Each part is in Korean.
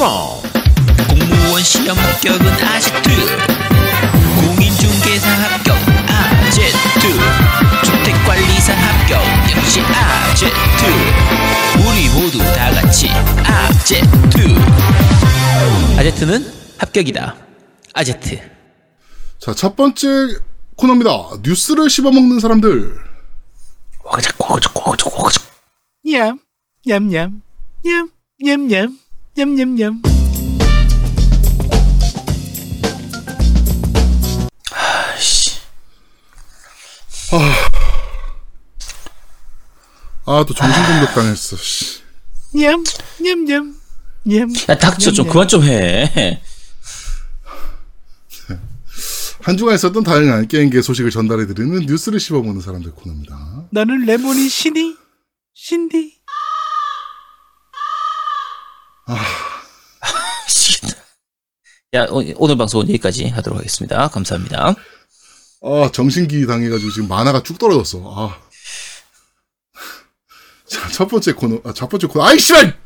컴온 공무원 시험 합격은 아제트 공인중개사 합격 아제트 주택관리사 합격 역시 아제트 우리 모두 다 같이 아제트 아제트는 합격이다. 아제트. 자, 첫 번째 코너입니다. 뉴스를 씹어먹는 사람들. 와그작 와그작 와그작 와그작 냠, 냠냠, 냠, 냠냠, 냠냠냠. 아씨 아, 또 정신 공격 당했어. 씨. 냠, 냠 냠, 냠. 야 닥쳐 좀 그만 좀 해 한 주간 있었던 다양한 게임계 소식을 전달해드리는 뉴스를 씹어먹는 사람들 코너입니다. 너는 레몬이 신이? 신디? 미치겠다. 야, 오- 오늘 방송은 여기까지 하도록 하겠습니다. 감사합니다. 아, 정신기 당해가지고 지금 만화가 쭉 떨어졌어. 아. 자, 첫 번째 코너, 아, 첫 번째 코너, 아이, 씨발!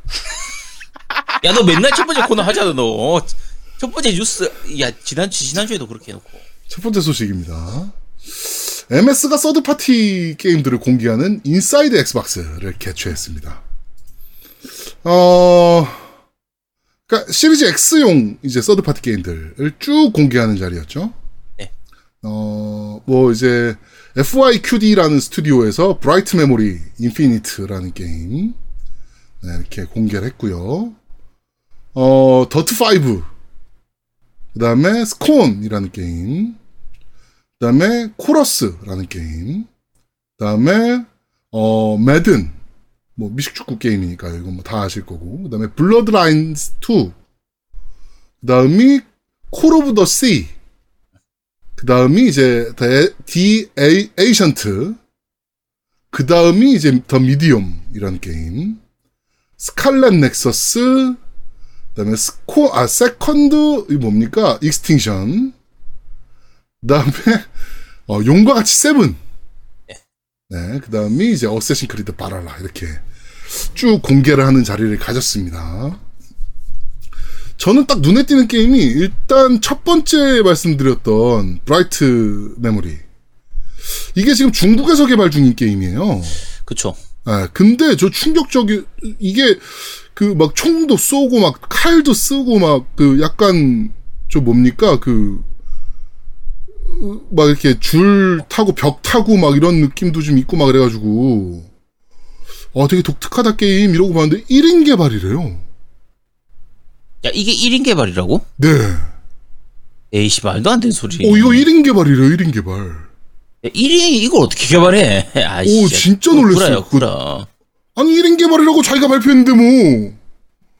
야, 너 맨날 첫 번째 코너 하잖아, 너. 첫 번째 뉴스, 야, 지난, 지난주에도 그렇게 해놓고. 첫 번째 소식입니다. MS가 third party 게임들을 공개하는 Inside Xbox를 개최했습니다. 어, 그니까 시리즈 X용 이제 third party 게임들을 쭉 공개하는 자리였죠. 네. 어, 뭐 이제 FYQD라는 스튜디오에서 Bright Memory Infinite라는 게임 네, 이렇게 공개를 했고요. 어, 더트 5 그 다음에 Scorn이라는 게임, 그 다음에 Chorus라는 게임, 그 다음에 어 Madden 뭐 미식축구 게임이니까요. 이건 뭐 다 아실 거고, 그 다음에 Bloodlines 2, 그 다음이 Call of the Sea, 그 다음이 이제 The A- Ascent, 그 다음이 이제 The Medium이라는 게임, Scarlet Nexus, 그다음에 스코 아 Second 이 뭡니까? Extinction 그다음에 어, 용과 같이 세븐 네 그 다음이 이제 Assassin's Creed Valhalla 이렇게 쭉 공개를 하는 자리를 가졌습니다. 저는 딱 눈에 띄는 게임이 일단 첫 번째 말씀드렸던 Bright Memory 이게 지금 중국에서 개발 중인 게임이에요. 그쵸. 아, 근데 저 충격적이 이게 그 막 총도 쏘고 막 칼도 쓰고 막 그 약간 저 뭡니까 그 막 이렇게 줄 타고 벽 타고 막 이런 느낌도 좀 있고 막 그래가지고 어 되게 독특하다 게임 이러고 봤는데 1인 개발이래요. 야, 이게 1인 개발이라고? 네. 에이씨, 말도 안 되는 소리. 어 이거 1인 개발이래요. 1인 개발. 야, 1인, 이걸 어떻게 개발해? 아이씨. 오, 진짜 그 놀랐어요. 구라야, 구라. 아니 1인 개발이라고 자기가 발표했는데 뭐.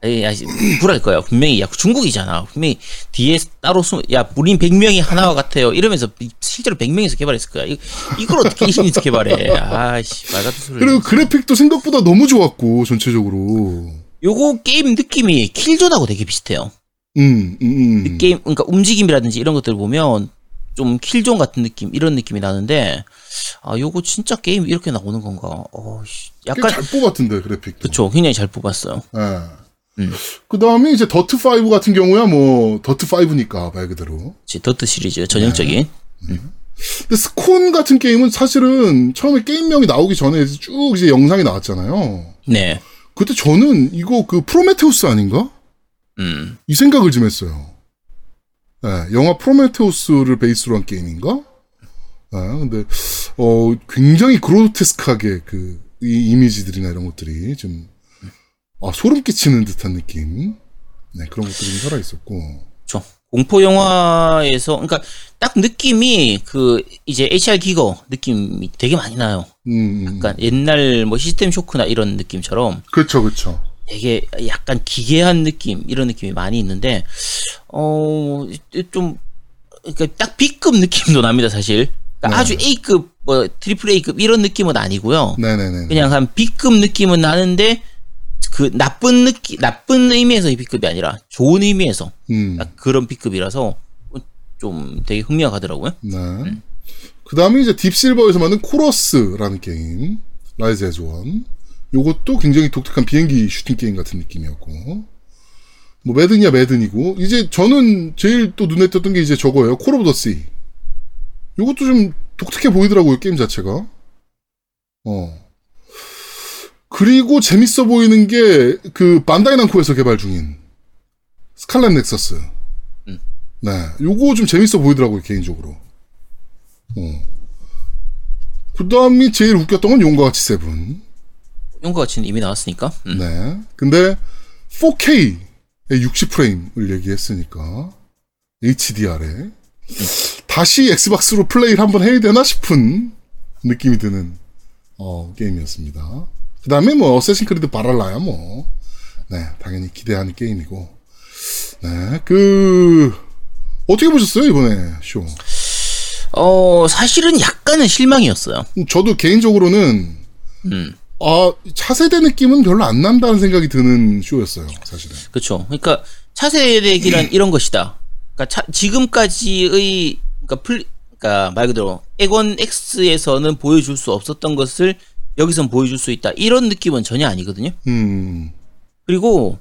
에이, 야, 구랄 거야. 분명히, 야, 중국이잖아. 분명히 뒤에 따로 숨, 야, 우린 100명이 하나와 같아요. 이러면서 실제로 100명에서 개발했을 거야. 이, 이걸 어떻게 1인에서 개발해? 아이씨, 말 같은 소리. 그리고 그래픽도 생각보다 너무 좋았고 전체적으로. 요거 게임 느낌이 킬존하고 되게 비슷해요. 음, 음, 음. 게임, 그러니까 움직임이라든지 이런 것들 보면 좀 Killzone 같은 느낌, 이런 느낌이 나는데, 아, 요거 진짜 게임 이렇게 나오는 건가? 어, 약간, 잘 뽑았던데 그래픽도. 그쵸. 굉장히 잘 뽑았어요. 예. 음. 그 다음에 이제 더트 5 같은 경우야 뭐 더트 5니까 말 그대로. 지 더트 시리즈 전형적인. 근데 Scorn 같은 게임은 사실은 처음에 게임명이 나오기 전에 쭉 이제 영상이 나왔잖아요. 네. 그때 저는 이거 그 프로메테우스 아닌가? 음. 이 생각을 좀 했어요. 예, 영화 프로메테우스를 베이스로 한 게임인가? 아, 근데, 어, 굉장히 그로테스크하게 그, 이 이미지들이나 이런 것들이 좀, 아, 소름 끼치는 듯한 느낌. 네, 그런 것들이 좀 살아있었고. 저 공포 영화에서 그러니까 딱 느낌이 그 이제 HR 기거 느낌이 되게 많이 나요. 음, 음. 그러니까 옛날 뭐 시스템 쇼크나 이런 느낌처럼 그쵸, 그쵸. 되게 약간 기괴한 느낌 이런 느낌이 많이 있는데 어좀 그러니까 딱 B급 느낌도 납니다 사실. 그러니까 네. 아주 A급 뭐 트리플 A급 이런 느낌은 아니고요. 네네네. 그냥 한 B급 느낌은 나는데 그 나쁜 느낌 나쁜 의미에서의 B급이 아니라 좋은 의미에서 음, 딱 그런 B급이라서 좀 되게 흥미하더라고요. 네. 그 다음에 이제 딥실버에서 만든 코러스라는 게임. Rise as One. 요것도 굉장히 독특한 비행기 슈팅 게임 같은 느낌이었고. 뭐 매든이야 매든이고 이제 저는 제일 또 눈에 띄었던 게 이제 저거예요. Call of the Sea. 이것도 좀 독특해 보이더라고요 게임 자체가. 어. 그리고 재밌어 보이는 게 그 반다이 남코에서 개발 중인 Scarlet Nexus. 음. 네, 요거 좀 재밌어 보이더라고요 개인적으로. 어. 그 다음이 제일 웃겼던 건 용과 같이 세븐. 용과 같이는 이미 나왔으니까. 음. 네. 근데 4K의 60프레임을 얘기했으니까 HDR에 다시 엑스박스로 플레이를 한번 해야 되나 싶은 느낌이 드는 어, 게임이었습니다. 그 다음에 뭐 어쌔신 크리드 발할라야 뭐 네, 당연히 기대하는 게임이고 네, 그 어떻게 보셨어요 이번에 쇼? 어, 사실은 약간은 실망이었어요. 저도 개인적으로는 음. 아 차세대 느낌은 별로 안 난다는 생각이 드는 쇼였어요 사실은. 그렇죠. 그러니까 차세대기란 이런 것이다. 그러니까 차- 지금까지의 그러니까 플 그러니까 말 그대로 에건 X에서는 보여줄 수 없었던 것을 여기선 보여줄 수 있다. 이런 느낌은 전혀 아니거든요. 음. 그리고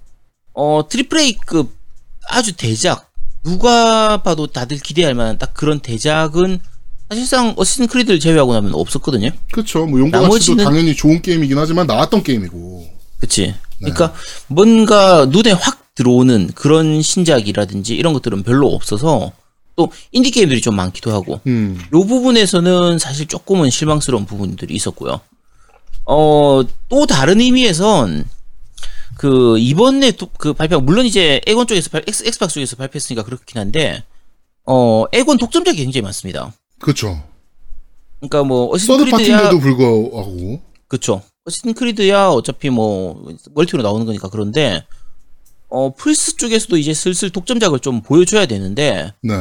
어 트리플 A급 아주 대작 누가 봐도 다들 기대할 만한 딱 그런 대작은 사실상 어쌔신 크리드를 제외하고 나면 없었거든요. 그렇죠. 뭐 용과 나머지는- 당연히 좋은 게임이긴 하지만 나왔던 게임이고. 그치. 그러니까 뭔가 눈에 확 들어오는 그런 신작이라든지 이런 것들은 별로 없어서 또 인디 게임들이 좀 많기도 하고 음. 요 부분에서는 사실 조금은 실망스러운 부분들이 있었고요. 어, 또 다른 의미에선 그 이번에 도- 그 발표 물론 이제 에곤 쪽에서 발, 엑스, 엑스박스 쪽에서 발표했으니까 그렇긴 한데 어, 에곤 독점작이 굉장히 많습니다. 그렇죠. 그러니까 뭐 서드 크리드야 파티인데도 불구하고. 그쵸. 어시스턴 크리드야 어차피 뭐 멀티로 나오는 거니까 그런데 어 플스 쪽에서도 이제 슬슬 독점작을 좀 보여줘야 되는데 네.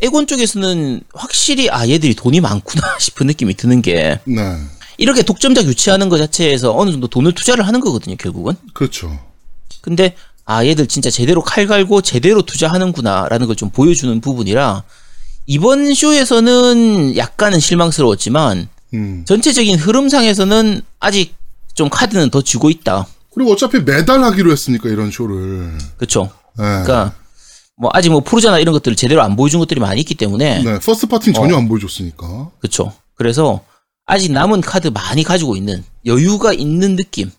에곤 쪽에서는 확실히 아 얘들이 돈이 많구나 싶은 느낌이 드는 게 네. 이렇게 독점작 유치하는 것 자체에서 어느 정도 돈을 투자를 하는 거거든요 결국은. 그렇죠. 근데 아 얘들 진짜 제대로 칼 갈고 제대로 투자하는구나라는 걸 좀 보여주는 부분이라 이번 쇼에서는 약간은 실망스러웠지만 음. 전체적인 흐름상에서는 아직 좀 카드는 더 쥐고 있다. 그리고 어차피 매달 하기로 했으니까 이런 쇼를. 그렇죠. 네. 그러니까 뭐 아직 뭐 포르자나 이런 것들을 제대로 안 보여준 것들이 많이 있기 때문에 네. first party는 전혀 어. 안 보여줬으니까. 그렇죠. 그래서 아직 남은 카드 많이 가지고 있는 여유가 있는 느낌.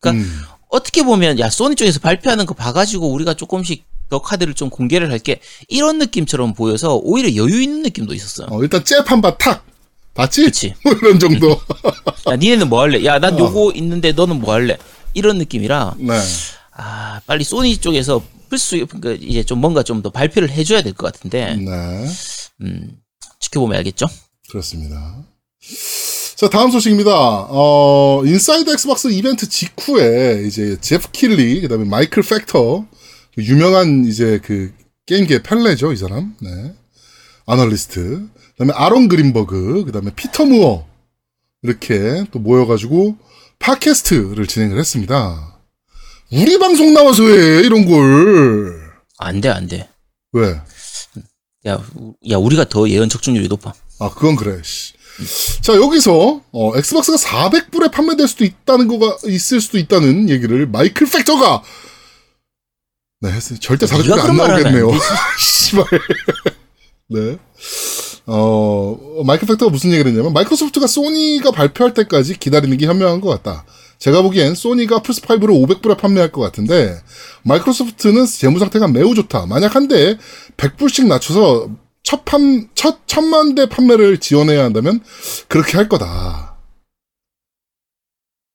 그러니까 음. 어떻게 보면 야 소니 쪽에서 발표하는 거 봐가지고 우리가 조금씩 더 카드를 좀 공개를 할게 이런 느낌처럼 보여서 오히려 여유 있는 느낌도 있었어요. 어, 일단 잽 한 바 탁. 봤지? 그치. 뭐 이런 정도. 야 니네는 뭐 할래? 야 어. 난 요거 있는데 너는 뭐 할래? 이런 느낌이라 네. 아 빨리 소니 쪽에서 플스 그러니까 이제 좀 뭔가 좀 더 발표를 해줘야 될 것 같은데 네. 음, 지켜보면 알겠죠. 그렇습니다. 자, 다음 소식입니다. 어, Inside Xbox 이벤트 직후에 이제 제프 케일리, 그 다음에 마이클 패처, 그 유명한 이제 그 게임계 펠레죠, 이 사람. 네. 아널리스트. 그 다음에 아론 그린버그, 그 다음에 피터 무어. 이렇게 또 모여가지고 팟캐스트를 진행을 했습니다. 우리 방송 나와서 해, 이런 걸. 안 돼, 안 돼. 왜? 야, 우- 야, 우리가 더 예언 적중률이 높아. 아, 그건 그래. 씨. 자, 여기서, 어, 엑스박스가 400불에 판매될 수도 있다는 거가, 있을 수도 있다는 얘기를 마이클 패처가, 네, 했어요. 절대 네가 400불이 안 나오겠네요. 씨발. 네. 어, 마이클 패처가 무슨 얘기를 했냐면, 마이크로소프트가 소니가 발표할 때까지 기다리는 게 현명한 것 같다. 제가 보기엔 소니가 플스5를 500불에 판매할 것 같은데, 마이크로소프트는 재무 상태가 매우 좋다. 만약 한 대에 100불씩 낮춰서 첫 판, 첫 천만 대 판매를 지원해야 한다면, 그렇게 할 거다.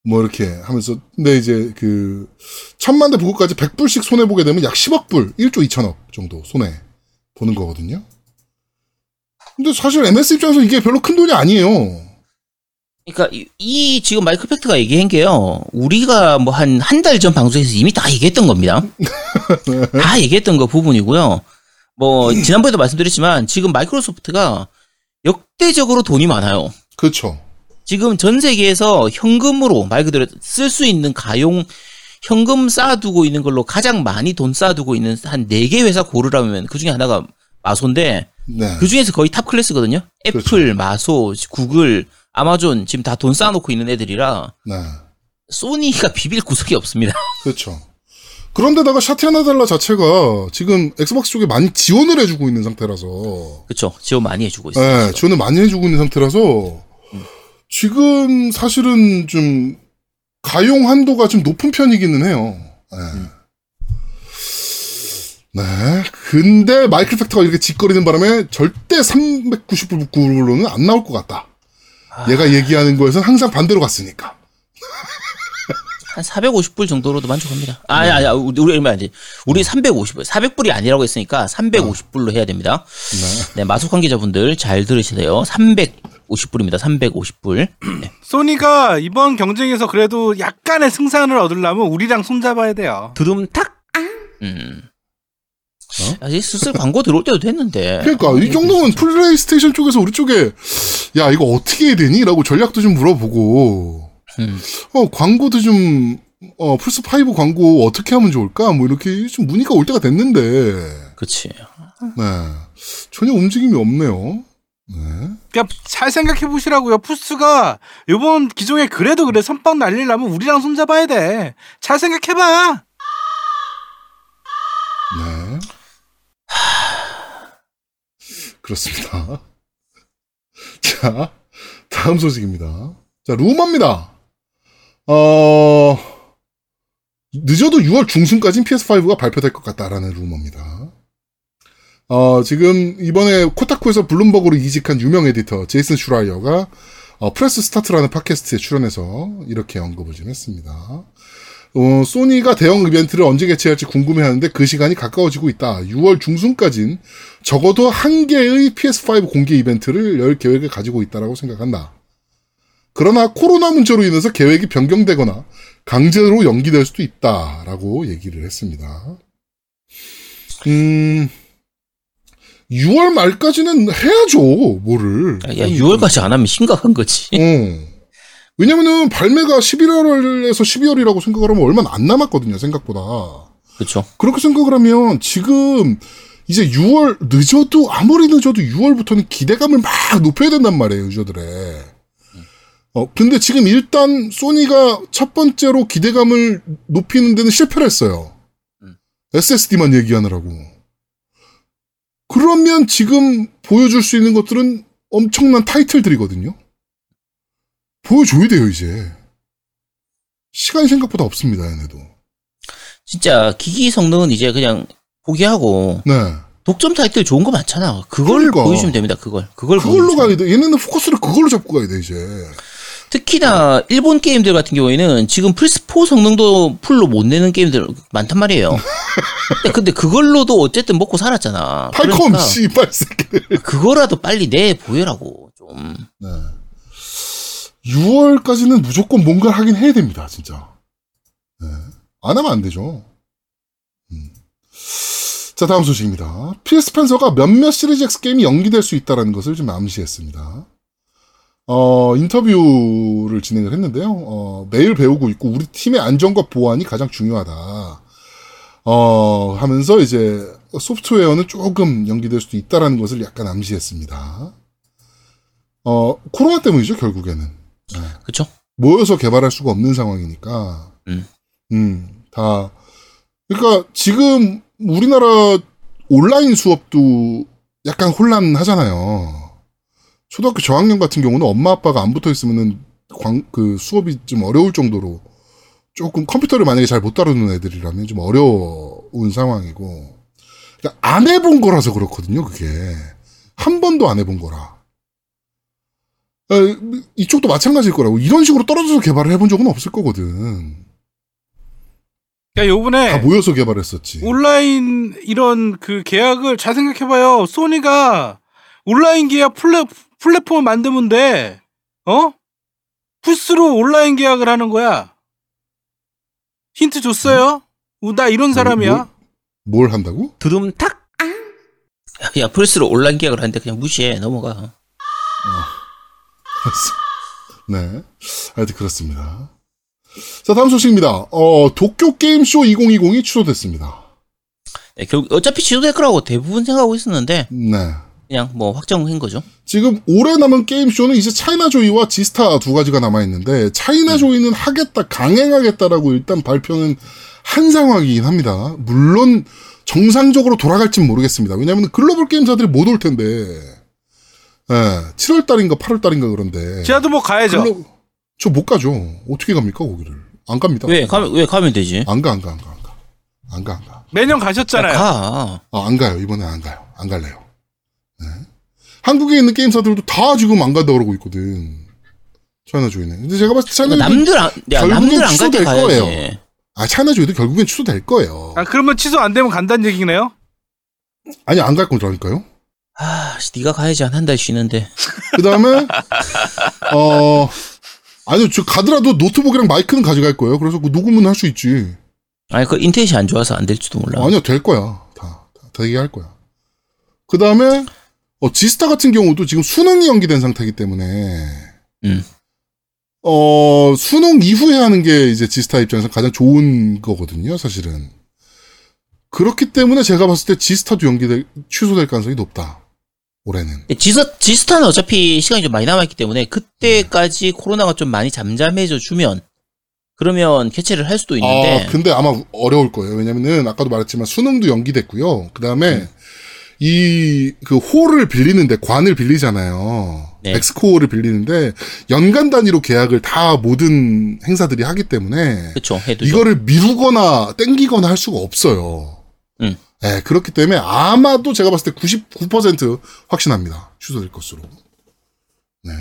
뭐, 이렇게 하면서, 근데 이제 그, 천만 대 부고까지 100불씩 손해보게 되면 약 10억 불, 1조 2천억 정도 손해 보는 거거든요. 근데 사실 MS 입장에서 이게 별로 큰 돈이 아니에요. 그러니까 이, 이 지금 마이클 팩트가 얘기한 게요. 우리가 뭐 한 한 달 전 방송에서 이미 다 얘기했던 겁니다. 다 얘기했던 거 부분이고요. 뭐 지난번에도 말씀드렸지만 지금 마이크로소프트가 역대적으로 돈이 많아요. 그렇죠. 지금 전 세계에서 현금으로 말 그대로 쓸 수 있는 가용 현금 쌓아두고 있는 걸로 가장 많이 돈 쌓아두고 있는 한 네 개 회사 고르라면 그 중에 하나가 마소인데 네. 그 중에서 거의 top class거든요. 애플, 그렇죠. 마소, 구글, 아마존 지금 다 돈 쌓아놓고 있는 애들이라 네. 소니가 비빌 구석이 없습니다. 그렇죠. 그런데다가 사티아 나델라 자체가 지금 엑스박스 쪽에 많이 지원을 해주고 있는 상태라서 그쵸. 지원 많이 해주고 있어요. 네, 지금. 지원을 많이 해주고 있는 상태라서 지금 사실은 좀 가용 한도가 좀 높은 편이기는 해요. 네. 네. 근데 마이클 패처가 이렇게 지껄이는 바람에 절대 390불로는 안 나올 것 같다. 얘가 얘기하는 거에서는 항상 반대로 갔으니까. 한 450불 정도로도 만족합니다. 아, 네. 아, 아, 우리, 우리 얼마 지 우리 350불. 400불이 아니라고 했으니까 350불로 해야 됩니다. 네, 마속 관계자분들 잘 들으시세요. 350불입니다. 350불. 소니가 이번 경쟁에서 그래도 약간의 승산을 얻으려면 우리랑 손잡아야 돼요. 드rum탁. 음. 아, 이제 슬슬 광고 들어올 때도 됐는데. 어? 그러니까 이 정도면 플레이스테이션 쪽에서 우리 쪽에 야 이거 어떻게 해야 되니? 라고 전략도 좀 물어보고 음. 어 광고도 좀 어, 플스 5 광고 어떻게 하면 좋을까? 뭐 이렇게 좀 문의가 올 때가 됐는데 그치. 네 전혀 움직임이 없네요. 네. 그러니까 잘 생각해 보시라고요. 푸스가 이번 기종에 그래도 그래 선빵 날리려면 우리랑 손잡아야 돼. 잘 생각해 봐. 네. 그렇습니다. 자, 다음 소식입니다. 자, 루머입니다. 어, 늦어도 6월 중순까지는 PS5가 발표될 것 같다라는 루머입니다. 어, 지금 이번에 코타쿠에서 블룸버그로 이직한 유명 에디터 제이슨 슈라이어가 어, Press Start라는 팟캐스트에 출연해서 이렇게 언급을 좀 했습니다. 어, 소니가 대형 이벤트를 언제 개최할지 궁금해하는데 그 시간이 가까워지고 있다. 6월 중순까지는 적어도 한 개의 PS5 공개 이벤트를 열 계획을 가지고 있다라고 생각한다. 그러나 코로나 문제로 인해서 계획이 변경되거나 강제로 연기될 수도 있다라고 얘기를 했습니다. 음, 6월 말까지는 해야죠, 뭐를. 야, 6월까지 안 하면 심각한 거지. 어. 왜냐면은 발매가 11월에서 12월이라고 생각을 하면 얼마 안 남았거든요, 생각보다. 그쵸. 그렇게 생각을 하면 지금 이제 6월 늦어도 아무리 늦어도 6월부터는 기대감을 막 높여야 된단 말이에요, 유저들의. 어, 근데 지금 일단 소니가 첫 번째로 기대감을 높이는 데는 실패를 했어요. SSD만 얘기하느라고. 그러면 지금 보여줄 수 있는 것들은 엄청난 타이틀들이거든요. 보여줘야 돼요, 이제. 시간이 생각보다 없습니다, 얘네도. 진짜 기기 성능은 이제 그냥 포기하고 네. 독점 타이틀 좋은 거 많잖아. 그걸 그러니까. 보여주면 됩니다. 그걸. 그걸 그걸로 보여주면. 가야 돼. 얘네는 포커스를 그걸로 잡고 가야 돼, 이제. 특히나 일본 게임들 같은 경우에는 지금 플스4 성능도 풀로 못 내는 게임들 많단 말이에요. 근데, 그걸로도 어쨌든 먹고 살았잖아. 팔콤, 그러니까 씨발, 새끼들. 그거라도 빨리 내 보여라고 좀. 네. 6월까지는 무조건 뭔가 하긴 해야 됩니다, 진짜. 네. 안 하면 안 되죠. 음. 자, 다음 소식입니다. PS 스펜서가 몇몇 시리즈 X 게임이 연기될 수 있다는 것을 좀 암시했습니다. 어, 인터뷰를 진행을 했는데요. 어, 매일 배우고 있고 우리 팀의 안전과 보안이 가장 중요하다. 어, 하면서 이제 소프트웨어는 조금 연기될 수도 있다라는 것을 약간 암시했습니다. 어, 코로나 때문이죠, 결국에는. 그쵸? 모여서 개발할 수가 없는 상황이니까. 음. 음, 다. 그러니까 지금 우리나라 온라인 수업도 약간 혼란하잖아요. 초등학교 저학년 같은 경우는 엄마 아빠가 안 붙어 있으면은 광, 그 수업이 좀 어려울 정도로 조금 컴퓨터를 만약에 잘 못 다루는 애들이라면 좀 어려운 상황이고. 그러니까 안 해본 거라서 그렇거든요, 그게. 한 번도 안 해본 거라. 어, 이쪽도 마찬가지일 거라고. 이런 식으로 떨어져서 개발을 해본 적은 없을 거거든. 그러니까 요번에 다 모여서 개발했었지. 온라인 이런 그 계약을 잘 생각해봐요. 소니가 온라인 계약 플랫, 플랫폼을 만들면 돼. 어? 플스로 온라인 계약을 하는 거야. 힌트 줬어요? 우, 나 이런 사람이야. 뭐? 뭘 한다고? 드rum탁. 야 플스로 온라인 계약을 하는데 그냥 무시해 넘어가. 네. 하여튼 그렇습니다. 자, 다음 소식입니다. 어, 도쿄 게임쇼 2020이 취소됐습니다. 네, 결국 어차피 취소될 거라고 대부분 생각하고 있었는데 네. 그냥 뭐 확정한 거죠. 지금 올해 남은 게임쇼는 이제 차이나 조이와 지스타 두 가지가 남아 있는데, 차이나조이는 하겠다, 강행하겠다라고 일단 발표는 한 상황이긴 합니다. 물론, 정상적으로 돌아갈진 모르겠습니다. 왜냐면 글로벌 게임사들이 못 올 텐데, 예, 7월 달인가 8월 달인가 그런데. 지하도 뭐 가야죠. 저못 가죠. 어떻게 갑니까, 거기를? 안 갑니다. 왜 가면 왜 가면 되지? 안 가, 안 가, 안 가, 안 가. 안 가, 안 가. 매년 가셨잖아요. 가. 아, 안 가요. 이번엔 안 가요. 안 갈래요. 네. 한국에 있는 게임사들도 다 지금 안 간다 그러고 있거든. 차이나 조이는. 근데 제가 봤을 때 차이나조이 남들 안, 야, 남들 안 취소될 가야지. 거예요. 아, 차이나 조이도 결국엔 취소될 거예요. 아 그러면 취소 안 되면 간다는 얘기네요. 아니, 안 갈 거라니까요. 아, 씨, 네가 가야지 한 한 달 쉬는데. 그 다음에, 어, 아니, 저 가더라도 노트북이랑 마이크는 가져갈 거예요. 그래서 그 녹음은 할 수 있지. 아니 그 인터넷이 안 좋아서 안 될지도 몰라. 아니요, 될 거야. 다, 다 되게 할 거야. 그 다음에, 어, 지스타 같은 경우도 지금 수능이 연기된 상태이기 때문에, 음. 어, 수능 이후에 하는 게 이제 지스타 입장에서 가장 좋은 거거든요, 사실은. 그렇기 때문에 제가 봤을 때 지스타도 연기될, 취소될 가능성이 높다. 올해는. 지스, 지스타는 어차피 시간이 좀 많이 남아있기 때문에 그때까지 코로나가 좀 많이 잠잠해져 주면 그러면 개최를 할 수도 있는데 아, 근데 아마 어려울 거예요. 왜냐면은 아까도 말했지만 수능도 연기됐고요. 그 다음에 음. 이 그 홀을 빌리는데 관을 빌리잖아요. 네. 엑스코어를 빌리는데 연간 단위로 계약을 다 모든 행사들이 하기 때문에 그쵸 해도 이거를 미루거나 땡기거나 할 수가 없어요. 음. 네, 그렇기 때문에 아마도 제가 봤을 때 99% 확신합니다. 취소될 것으로. 네.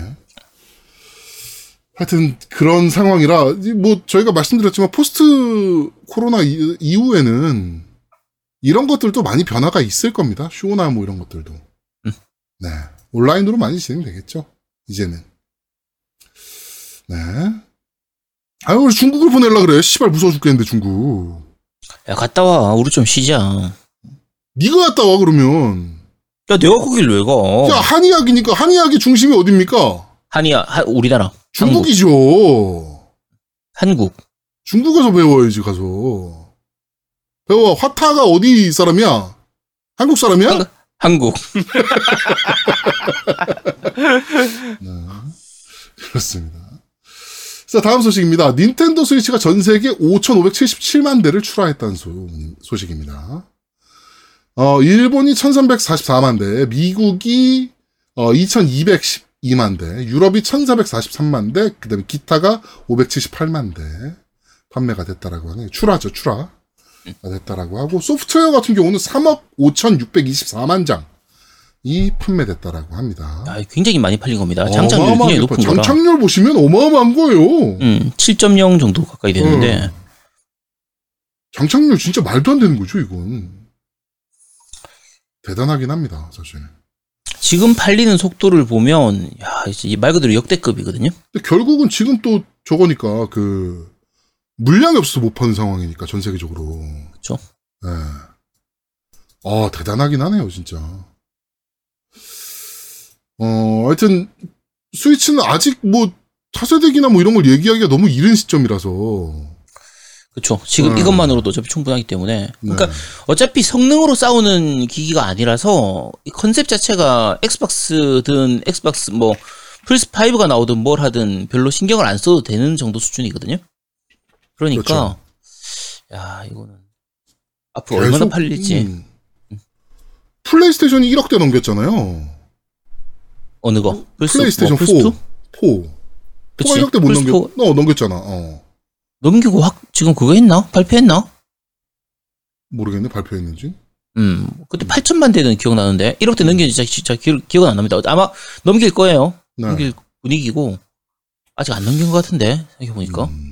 하여튼 그런 상황이라 이뭐 저희가 말씀드렸지만 포스트 코로나 이- 이후에는 이런 것들도 많이 변화가 있을 겁니다. 쇼나 뭐 이런 것들도. 음. 네. 온라인으로 많이 진행되겠죠. 이제는. 네. 아유, 왜 중국을 보내려 그래. 씨발 무서워 죽겠는데 중국. 야 갔다 와 우리 좀 쉬자. 네가 갔다 와 그러면. 야 내가 거길 왜 가? 야 한의학이니까 한의학의 중심이 어딥니까? 한이야 하- 우리나라 중국이죠. 한국 중국에서 배워야지 가서. 배워. 화타가 어디 사람이야? 한국 사람이야? 한국. 한국 네. 그렇습니다. 자, 다음 소식입니다. 닌텐도 스위치가 전 세계 5,577만 대를 출하했다는 소, 소식입니다. 어, 일본이 1,344만 대, 미국이 어, 2,212만 대, 유럽이 1,443만 대, 그 다음에 기타가 578만 대 판매가 됐다라고 하네요. 출하죠, 출하. 가 됐다라고 하고, 소프트웨어 같은 경우는 3억 5,624만 장이 판매됐다라고 합니다. 아, 굉장히 많이 팔린 겁니다. 장착률이 굉장히 높은 파- 거라. 장착률 보시면 어마어마한 거예요. 음, 7.0 정도 가까이 됐는데 어. 장착률 진짜 말도 안 되는 거죠, 이건. 대단하긴 합니다, 사실. 지금 팔리는 속도를 보면 야, 말 그대로 역대급이거든요. 근데 결국은 지금 또 저거니까 그 물량이 없어서 못 파는 상황이니까 전 세계적으로. 그쵸. 예. 아 대단하긴 하네요, 진짜. 어, 하여튼 스위치는 아직 뭐 차세대기나 뭐 이런 걸 얘기하기가 너무 이른 시점이라서. 그렇죠. 지금 음. 이것만으로도 어차피 충분하기 때문에. 그러니까 네. 어차피 성능으로 싸우는 기기가 아니라서 이 컨셉 자체가 엑스박스든 엑스박스 뭐 플스 5가 나오든 뭘 하든 별로 신경을 안 써도 되는 정도 수준이거든요. 그러니까 그렇죠. 야 이거는 앞으로 얼마나 팔릴지 음. 플레이스테이션이 1억대 넘겼잖아요. 어느 거 플스 플레이스테이션 뭐, 플스 2? 4. 4. 그치. 4가 1억대 못 넘겼, 4 어, 넘겼잖아. 어. 넘기고 확 지금 그거 했나 발표했나? 모르겠네, 발표했는지. 음 그때 8천만 대는 기억나는데 1억대 넘기는 진짜 진짜 기억, 기억은 안 납니다. 아마 넘길 거예요. 네. 넘길 분위기고 아직 안 넘긴 것 같은데 생각해 보니까 음,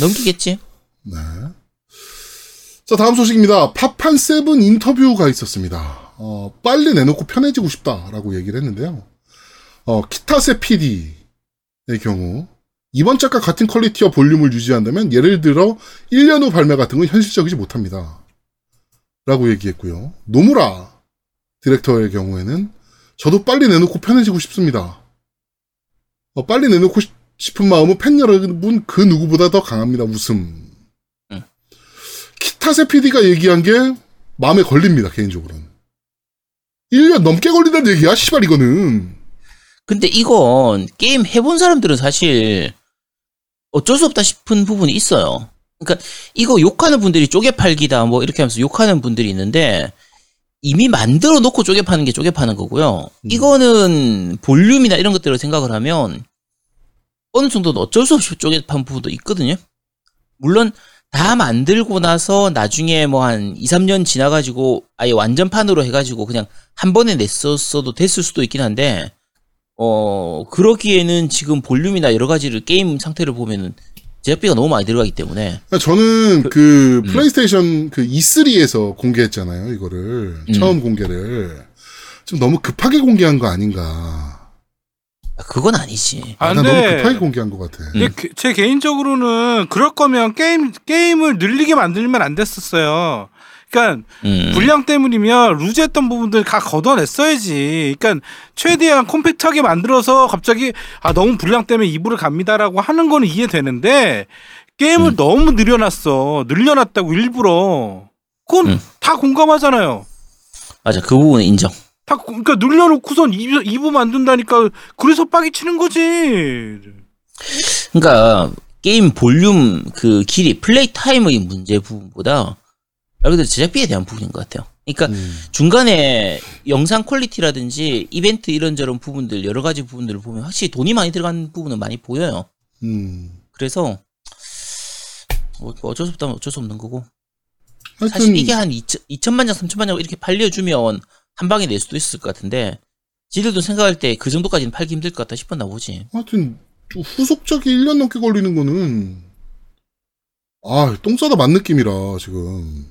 넘기겠지. 네. 자, 다음 소식입니다. 파판 seven 인터뷰가 있었습니다. 어, 빨리 내놓고 편해지고 싶다라고 얘기를 했는데요. 어, 키타세 PD의 경우, 이번 작과 같은 퀄리티와 볼륨을 유지한다면, 예를 들어, 1년 후 발매 같은 건 현실적이지 못합니다. 라고 얘기했고요. 노무라 디렉터의 경우에는, 저도 빨리 내놓고 편해지고 싶습니다. 어, 빨리 내놓고 싶- 싶은 마음은 팬 여러분 그 누구보다 더 강합니다. 웃음. 응. 키타세 PD가 얘기한 게 마음에 걸립니다. 개인적으로는. 1년 넘게 걸린다는 얘기야, 씨발, 이거는. 근데 이건 게임 해본 사람들은 사실 어쩔 수 없다 싶은 부분이 있어요. 그러니까 이거 욕하는 분들이 쪼개 팔기다 뭐 이렇게 하면서 욕하는 분들이 있는데 이미 만들어 놓고 쪼개 파는 게 쪼개 파는 거고요. 이거는 볼륨이나 이런 것들을 생각을 하면 어느 정도는 어쩔 수 없이 쪼개 판 부분도 있거든요. 물론 다 만들고 나서 나중에 뭐 한 2, 3년 지나가지고 아예 완전판으로 해가지고 그냥 한 번에 냈었어도 됐을 수도 있긴 한데 어 그러기에는 지금 볼륨이나 여러 가지를 게임 상태를 보면은 제작비가 너무 많이 들어가기 때문에 그러니까 저는 그, 음. 플레이스테이션 그 E3에서 공개했잖아요, 이거를. 음. 처음 공개를. 좀 너무 급하게 공개한 거 아닌가. 그건 아니지. 아, 아, 나 너무 급하게 공개한 것 같아. 음. 그- 제 개인적으로는 그럴 거면 게임 게임을 늘리게 만들면 안 됐었어요. 그러니까 음. 분량 때문이면 루즈했던 부분들 다 걷어냈어야지. 그러니까 최대한 콤팩트하게 만들어서 갑자기 아 너무 분량 때문에 이불을 갑니다라고 하는 거는 이해되는데 게임을 음. 너무 늘려놨어. 늘려놨다고 일부러. 그건 음. 다 공감하잖아요. 맞아 그 부분은 인정. 다 고- 그러니까 늘려놓고선 2부, 2부 만든다니까 그래서 빡이 치는 거지. 그러니까 게임 볼륨 그 길이 플레이 타임의 문제 부분보다 말 그대로 제작비에 대한 부분인 것 같아요. 그러니까 음. 중간에 영상 퀄리티라든지 이벤트 이런저런 부분들 여러 가지 부분들을 보면 확실히 돈이 많이 들어간 부분은 많이 보여요. 음. 그래서 뭐 어쩔 수 없다면 어쩔 수 없는 거고 사실 이게 한 2천, 2천만 장, 3천만 장 이렇게 팔려주면 한 방에 낼 수도 있을 것 같은데 지들도 생각할 때 그 정도까지는 팔기 힘들 것 같다 싶었나 보지. 하여튼, 좀 후속작이 1년 넘게 걸리는 거는, 아, 똥 싸다 만 느낌이라, 지금.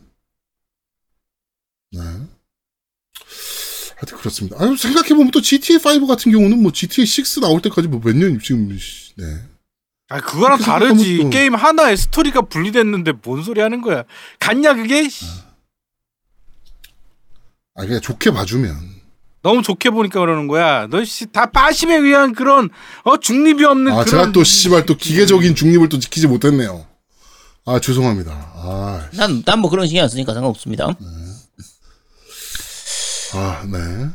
네. 하여튼 그렇습니다. 아 생각해 보면 또 GTA5 같은 경우는 뭐 GTA6 나올 때까지 뭐 몇 년, 지금, 씨, 네. 아 그거랑 다르지. 또- 게임 하나에 스토리가 분리됐는데 뭔 소리 하는 거야. 갔냐 그게? 씨. 아, 그냥 좋게 봐주면. 너무 좋게 보니까 그러는 거야. 너 씨 다 빠심에 의한 그런 어 중립이 없는 아, 그런 제가 또, 씨발, 또 기계적인 중립을 또 지키지 못했네요. 아, 죄송합니다. 아, 난 난 뭐 그런 신경 안 쓰니까 상관없습니다. 아, 네.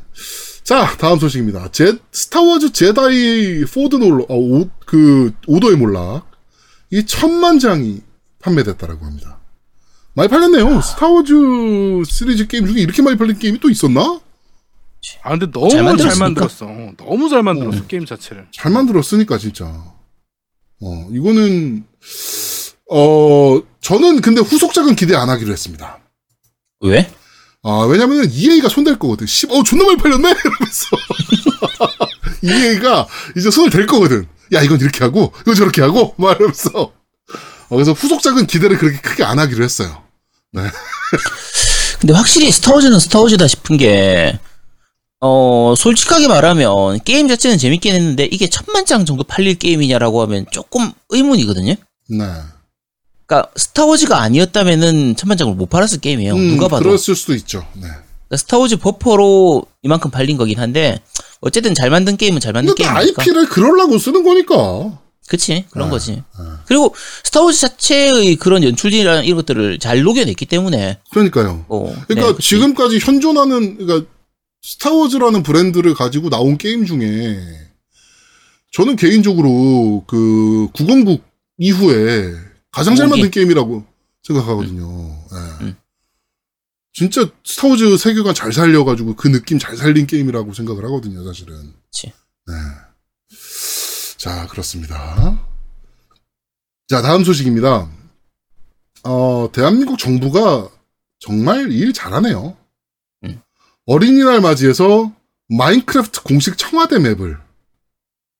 자, 다음 소식입니다. 제, 스타워즈 제다이 Fallen Order, 어, 오, 그, 오더의 몰락. 이 천만 장이 판매됐다라고 합니다. 많이 팔렸네요. 스타워즈 시리즈 게임 중에 이렇게 많이 팔린 게임이 또 있었나? 아 근데 너무 잘 잘. 만들었어. 너무 잘 만들었어 어. 게임 자체를. 잘 만들었으니까, 진짜. 어, 이거는, 어, 저는 근데 후속작은 기대 안 하기로 했습니다. 왜? 아, 왜냐면은 EA가 손댈 거거든. 씨, 어, 존나 많이 팔렸네? 이러면서. EA가 이제 손을 댈 거거든. 야, 이건 이렇게 하고, 이건 저렇게 하고, 막 이러면서. 어, 그래서 후속작은 기대를 그렇게 크게 안 하기로 했어요. 근데 확실히 스타워즈는 스타워즈다 싶은 게, 어, 솔직하게 말하면, 게임 자체는 재밌긴 했는데, 이게 천만 장 정도 팔릴 게임이냐라고 하면 조금 의문이거든요? 네. 그니까, 스타워즈가 아니었다면은 천만 장을 못 팔았을 게임이에요. 음, 누가 봐도. 그랬을 수도 있죠. 네. 그러니까 스타워즈 버퍼로 이만큼 팔린 거긴 한데, 어쨌든 잘 만든 게임은 잘 만든 게임이니까. IP를 그러려고 쓰는 거니까. 그치, 그런 아, 거지. 그리고 스타워즈 자체의 그런 연출이나 이런 것들을 잘 녹여냈기 때문에, 그러니까요. 어, 그러니까 네. 지금까지 현존하는, 그러니까 스타워즈라는 브랜드를 가지고 나온 게임 중에 저는 개인적으로 그 909 이후에 가장 잘. 만든 게임이라고 생각하거든요. 예. 음. 진짜 스타워즈 세계관 잘 살려가지고 그 느낌 잘 살린 게임이라고 생각을 하거든요, 사실은. 그치. 네. 자, 그렇습니다. 자, 다음 소식입니다. 어, 대한민국 정부가 정말 일 잘하네요. 음. 어린이날 맞이해서 마인크래프트 공식 청와대 맵을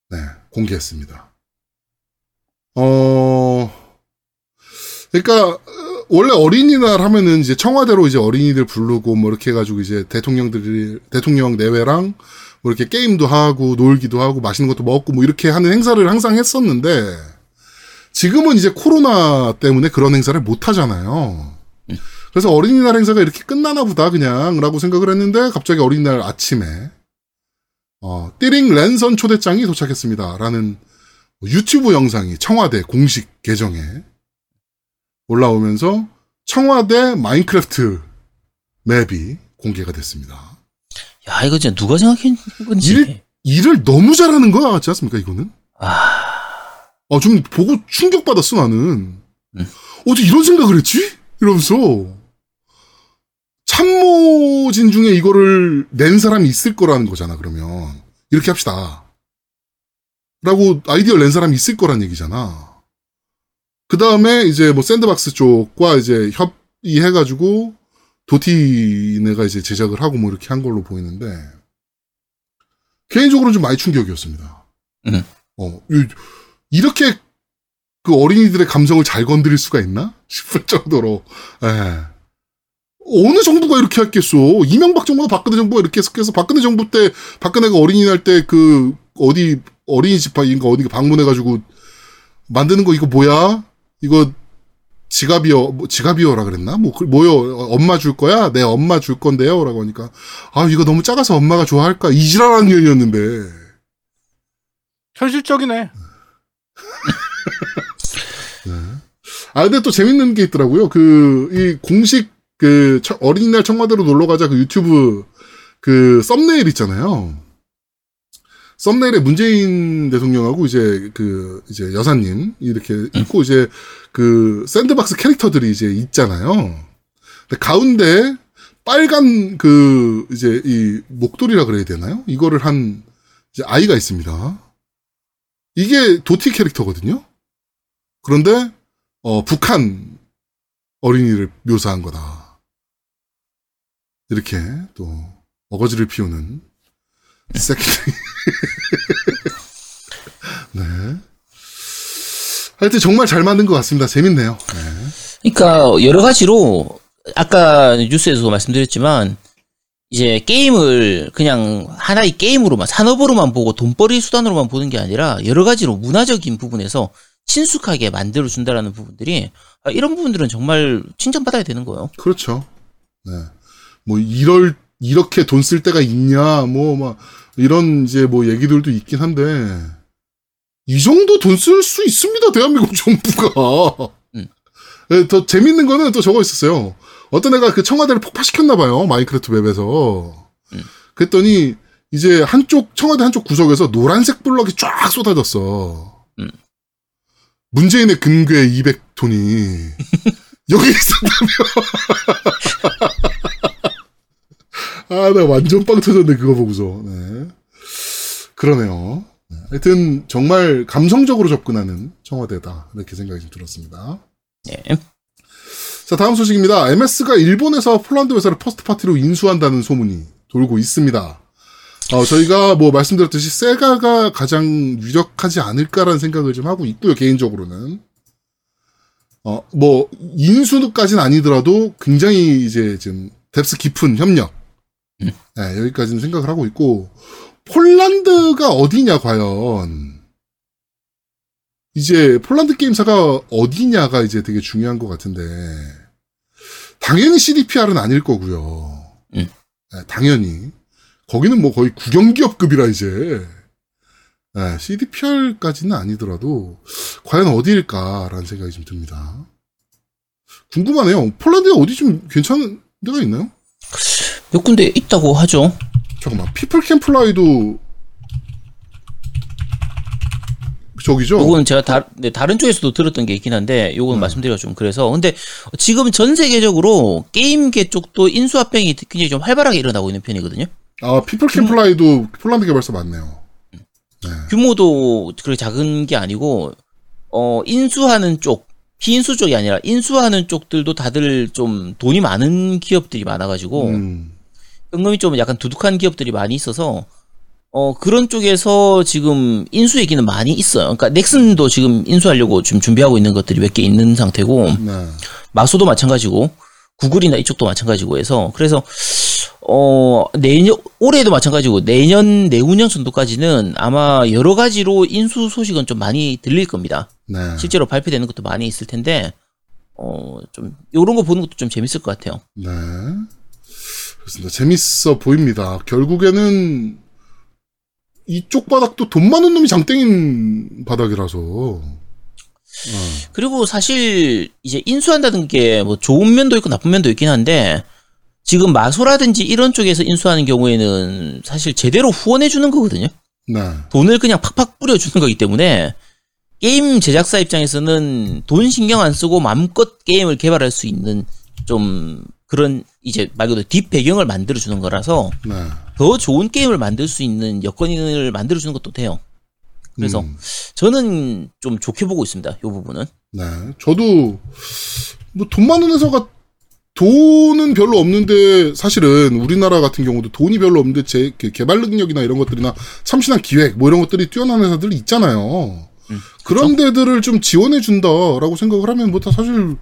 네, 공개했습니다. 어, 그러니까 어, 원래 어린이날 하면은 이제 청와대로 이제 어린이들 부르고 뭐 이렇게 해가지고 이제 대통령들이 대통령 내외랑 뭐 이렇게 게임도 하고 놀기도 하고 맛있는 것도 먹고 뭐 이렇게 하는 행사를 항상 했었는데 지금은 이제 코로나 때문에 그런 행사를 못 하잖아요. 그래서 어린이날 행사가 이렇게 끝나나 보다 그냥라고 생각을 했는데 갑자기 어린이날 아침에 어, 띠링 랜선 초대장이 도착했습니다라는 유튜브 영상이 청와대 공식 계정에 올라오면서 청와대 마인크래프트 맵이 공개가 됐습니다. 야 이거 진짜 누가 생각한 건지. 일- 일을 너무 잘하는 거야, 맞지 않습니까, 이거는? 아 아, 좀 보고 충격받았어, 나는. 음. 어떻게 이런 생각을 했지? 이러면서. 참모진 중에 이거를 낸 사람이 있을 거라는 거잖아, 그러면. 이렇게 합시다. 라고 아이디어 낸 사람이 있을 거란 얘기잖아. 그 다음에 이제 뭐 샌드박스 쪽과 이제 협의해가지고 도티네가 이제 제작을 하고 뭐 이렇게 한 걸로 보이는데, 개인적으로는 좀 많이 충격이었습니다. 음. 어, 이- 이렇게 그 어린이들의 감성을 잘 건드릴 수가 있나? 싶을 정도로, 예. 어느 정부가 이렇게 했겠어? 이명박 정부나 박근혜 정부가 이렇게 해서 박근혜 정부 때, 박근혜가 어린이 날 때 그, 어디, 어린이집 인가 어디 방문해가지고, 만드는 거 이거 뭐야? 이거, 지갑이요, 뭐 지갑이요라 그랬나? 뭐, 그- 뭐요? 어, 엄마 줄 거야? 네, 엄마 줄 건데요? 라고 하니까, 아, 이거 너무 작아서 엄마가 좋아할까? 이지랄한 년이었는데. 현실적이네. 아, 근데 또 재밌는 게 있더라고요. 그, 이 공식, 그, 처- 어린이날 청와대로 놀러 가자 그 유튜브, 그, 썸네일 있잖아요. 썸네일에 문재인 대통령하고 이제 그, 이제 여사님, 이렇게 있고, 이제 그, 샌드박스 캐릭터들이 이제 있잖아요. 근데 가운데, 빨간 그, 이제 이 목도리라 그래야 되나요? 이거를 한, 이제 아이가 있습니다. 이게 도티 캐릭터거든요? 그런데, 어, 북한 어린이를 묘사한 거다. 이렇게 또 어거지를 피우는 새끼들이. 네. 하여튼 정말 잘 만든 것 같습니다. 재밌네요. 네. 그러니까 여러 가지로 아까 뉴스에서도 말씀드렸지만 이제 게임을 그냥 하나의 게임으로만 산업으로만 보고 돈벌이 수단으로만 보는 게 아니라 여러 가지로 문화적인 부분에서 친숙하게 만들어 준다라는 부분들이 아, 이런 부분들은 정말 칭찬받아야 되는 거예요. 그렇죠. 네. 뭐 이럴 이렇게 돈 쓸 때가 있냐 뭐 막 이런 이제 뭐 얘기들도 있긴 한데 이 정도 돈 쓸 수 있습니다. 대한민국 정부가. 음. 네, 더 재밌는 거는 또 저거 있었어요. 어떤 애가 그 청와대를 폭파시켰나 봐요. 마인크래프트 맵에서. 음. 그랬더니 이제 한쪽 청와대 한쪽 구석에서 노란색 블럭이 쫙 쏟아졌어. 음. 문재인의 근괴 200톤이 여기 있었다며. 아, 나 완전 빵 터졌네, 그거 보고서. 네. 그러네요. 네. 하여튼, 정말 감성적으로 접근하는 청와대다. 이렇게 생각이 좀 들었습니다. 예. 자, 다음 소식입니다. MS가 일본에서 폴란드 회사를 first party로 인수한다는 소문이 돌고 있습니다. 어, 저희가 뭐 말씀드렸듯이 세가가 가장 유력하지 않을까라는 생각을 좀 하고 있고요, 개인적으로는. 어, 뭐, 인수까지는 아니더라도 굉장히 이제 좀 depth 깊은 협력. 음. 네, 여기까지는 생각을 하고 있고, 폴란드가 어디냐, 과연. 이제 폴란드 게임사가 어디냐가 이제 되게 중요한 것 같은데, 당연히 CDPR은 아닐 거고요. 음. 네, 당연히. 거기는 뭐 거의 국영기업급이라 이제. 네, CDPR까지는 아니더라도, 과연 어디일까라는 생각이 좀 듭니다. 궁금하네요. 폴란드에 어디 좀 괜찮은 데가 있나요? 몇 군데 있다고 하죠. 잠깐만, People Can Fly도, 저기죠? 요거는 제가 다, 네, 다른 쪽에서도 들었던 게 있긴 한데 요거는 말씀드리기가 좀 그래서 근데 지금 전 세계적으로 게임계 쪽도 인수 합병이 굉장히 좀 활발하게 일어나고 있는 편이거든요. 아, People Can Fly도 폴란드 개발사 맞네요. 규모도 그렇게 작은 게 아니고 어 인수하는 쪽 비인수 쪽이 아니라 인수하는 쪽들도 다들 좀 돈이 많은 기업들이 많아가지고 음, 은근히 좀 약간 두둑한 기업들이 많이 있어서 어 그런 쪽에서 지금 인수 얘기는 많이 있어요. 그러니까 넥슨도 지금 인수하려고 지금 준비하고 있는 것들이 몇 개 있는 상태고 네. 마소도 마찬가지고 구글이나 이쪽도 마찬가지고 해서 그래서 어 내년 올해도 마찬가지고 내년 내후년 정도까지는 아마 여러 가지로 인수 소식은 좀 많이 들릴 겁니다. 네. 실제로 발표되는 것도 많이 있을 텐데 어좀 요런 거 보는 것도 좀 재밌을 것 같아요. 네. 그렇습니다. 재밌어 보입니다. 결국에는 이쪽 바닥도 돈 많은 놈이 장땡인 바닥이라서. 그리고 사실 이제 인수한다는 게 뭐 좋은 면도 있고 나쁜 면도 있긴 한데 지금 마소라든지 이런 쪽에서 인수하는 경우에는 사실 제대로 후원해 주는 거거든요. 네. 돈을 그냥 팍팍 뿌려 주는 거기 때문에 게임 제작사 입장에서는 돈 신경 안 쓰고 마음껏 게임을 개발할 수 있는 좀 그런 이제 말 그대로 뒷 배경을 만들어 주는 거라서 네. 더 좋은 게임을 만들 수 있는 여건을 만들어 주는 것도 돼요. 그래서 음. 저는 좀 좋게 보고 있습니다. 이 부분은. 네. 저도 뭐 돈 많은 회사가 돈은 별로 없는데 사실은 우리나라 같은 경우도 돈이 별로 없는데 제그 개발 능력이나 이런 것들이나 참신한 기획 뭐 이런 것들이 뛰어난 회사들이 있잖아요. 음, 그런 데들을 좀 지원해 준다라고 생각을 하면 뭐 다 사실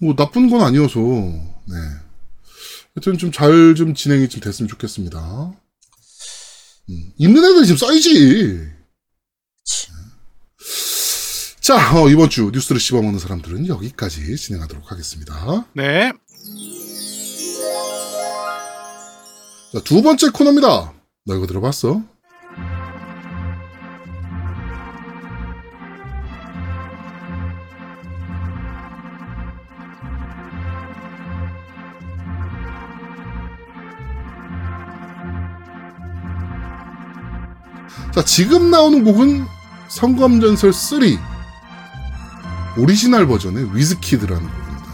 뭐 나쁜 건 아니어서 네. 하여튼 좀잘좀 진행이 좀 됐으면 좋겠습니다. 음, 있는 애들이 지금 쌓이지. 자, 어, 이번 주 뉴스를 씹어먹는 사람들은 여기까지 진행하도록 하겠습니다. 네. 자, 두 번째 코너입니다. 너 이거 들어봤어? 자, 지금 나오는 곡은 성검전설 3 오리지널 버전의 Whiz Kid라는 곡입니다.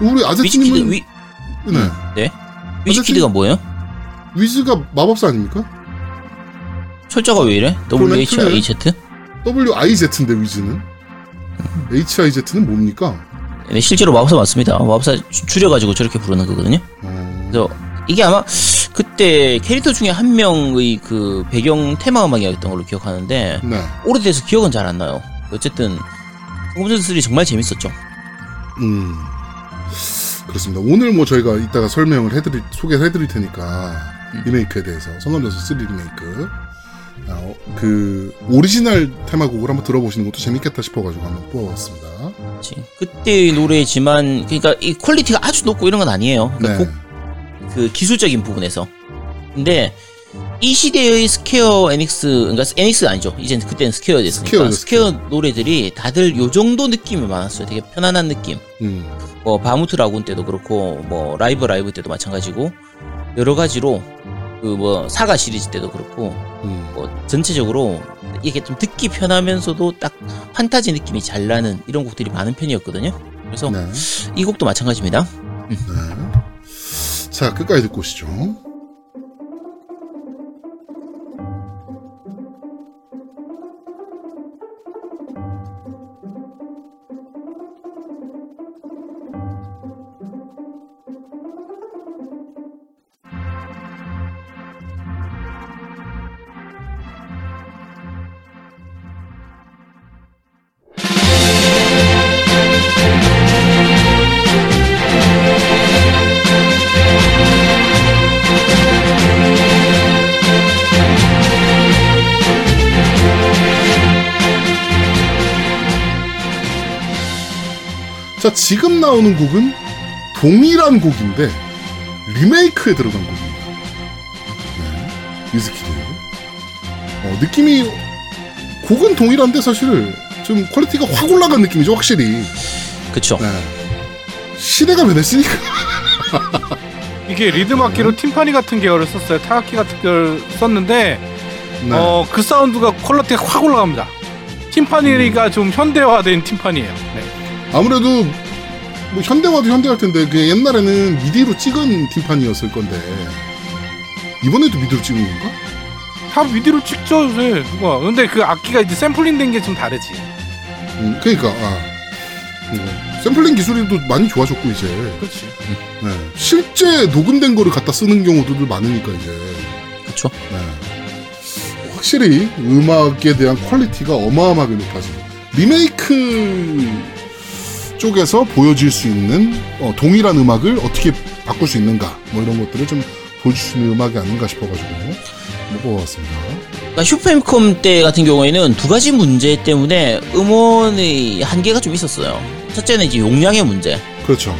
네. 우리 아제트님은 위 네. 네. 위즈키드가 뭐예요? 위즈가 마법사 아닙니까? 철자가 왜 이래? W H I Z? WIZ인데 위즈는 HIZ는 뭡니까? 네, 실제로 마법사 맞습니다. 마법사 주- 줄여가지고 저렇게 부르는 거거든요. 어... 그래서 이게 아마 그때 캐릭터 중에 한 명의 그 배경 테마 음악이었던 걸로 기억하는데 네. 오래돼서 기억은 잘 안 나요. 어쨌든 성검 3 정말 재밌었죠. 음. 그렇습니다. 오늘 뭐 저희가 이따가 설명을 해드릴, 소개를 해드릴 테니까, 리메이크에 대해서, 성검전설 3 리메이크. 아, 어, 그, 오리지널 테마곡을 한번 들어보시는 것도 재밌겠다 싶어가지고 한번 뽑아봤습니다. 그치. 그때의 노래지만 그러니까 이 퀄리티가 아주 높고 이런 건 아니에요. 그러니까 네. 곡- 그 기술적인 부분에서. 근데 이 시대의 스퀘어 에닉스, 그러니까 에닉스 아니죠. 이젠 그때는 스퀘어 됐으니까 스퀘어죠, 스퀘어 노래들이 다들 요 정도 느낌이 많았어요. 되게 편안한 느낌. 음. 뭐 바하무트 라군 때도 그렇고 뭐 라이브 라이브 때도 마찬가지고 여러 가지로 그 뭐 사가 시리즈 때도 그렇고 음. 뭐 전체적으로 이게 좀 듣기 편하면서도 딱 판타지 느낌이 잘 나는 이런 곡들이 많은 편이었거든요. 그래서 네. 이 곡도 마찬가지입니다. 네. 자, 끝까지 듣고 오시죠. 지금 나오는 곡은 동일한 곡인데 리메이크에 들어간 곡입니다. 네, Whiz Kid. 어, 느낌이 곡은 동일한데 사실 좀 퀄리티가 확 올라간 느낌이죠, 확실히. 그쵸? 네. 시대가 변했으니까. 이게 리듬 악기로 팀파니 같은 계열을 썼어요. 타악기 같은 계열을 썼는데 네. 어, 그 사운드가 퀄리티가 확 올라갑니다. 팀파니가 좀 현대화된 팀파니예요. 네. 아무래도 뭐 현대화도 현대할 텐데 그 옛날에는 미디로 찍은 팀판이었을 건데 이번에도 미디로 찍은 건가? 다 미디로 찍죠 요새 누가. 근데 그 악기가 이제 샘플링 된 게 좀 다르지. 음, 그러니까 아, 음, 샘플링 기술도 많이 좋아졌고 이제 그렇지. 네. 실제 녹음된 거를 갖다 쓰는 경우도 많으니까 이제 그쵸? 네. 확실히 음악에 대한 퀄리티가 어마어마하게 높아지고 리메이크 쪽에서 보여줄 수 있는 어, 동일한 음악을 어떻게 바꿀 수 있는가 뭐 이런 것들을 좀 보여줄 수 있는 음악이 아닌가 싶어가지고 좀 뽑아봤습니다. 그러니까 슈퍼패미컴 때 같은 경우에는 두 가지 문제 때문에 음원의 한계가 좀 있었어요. 첫째는 이제 용량의 문제. 그렇죠.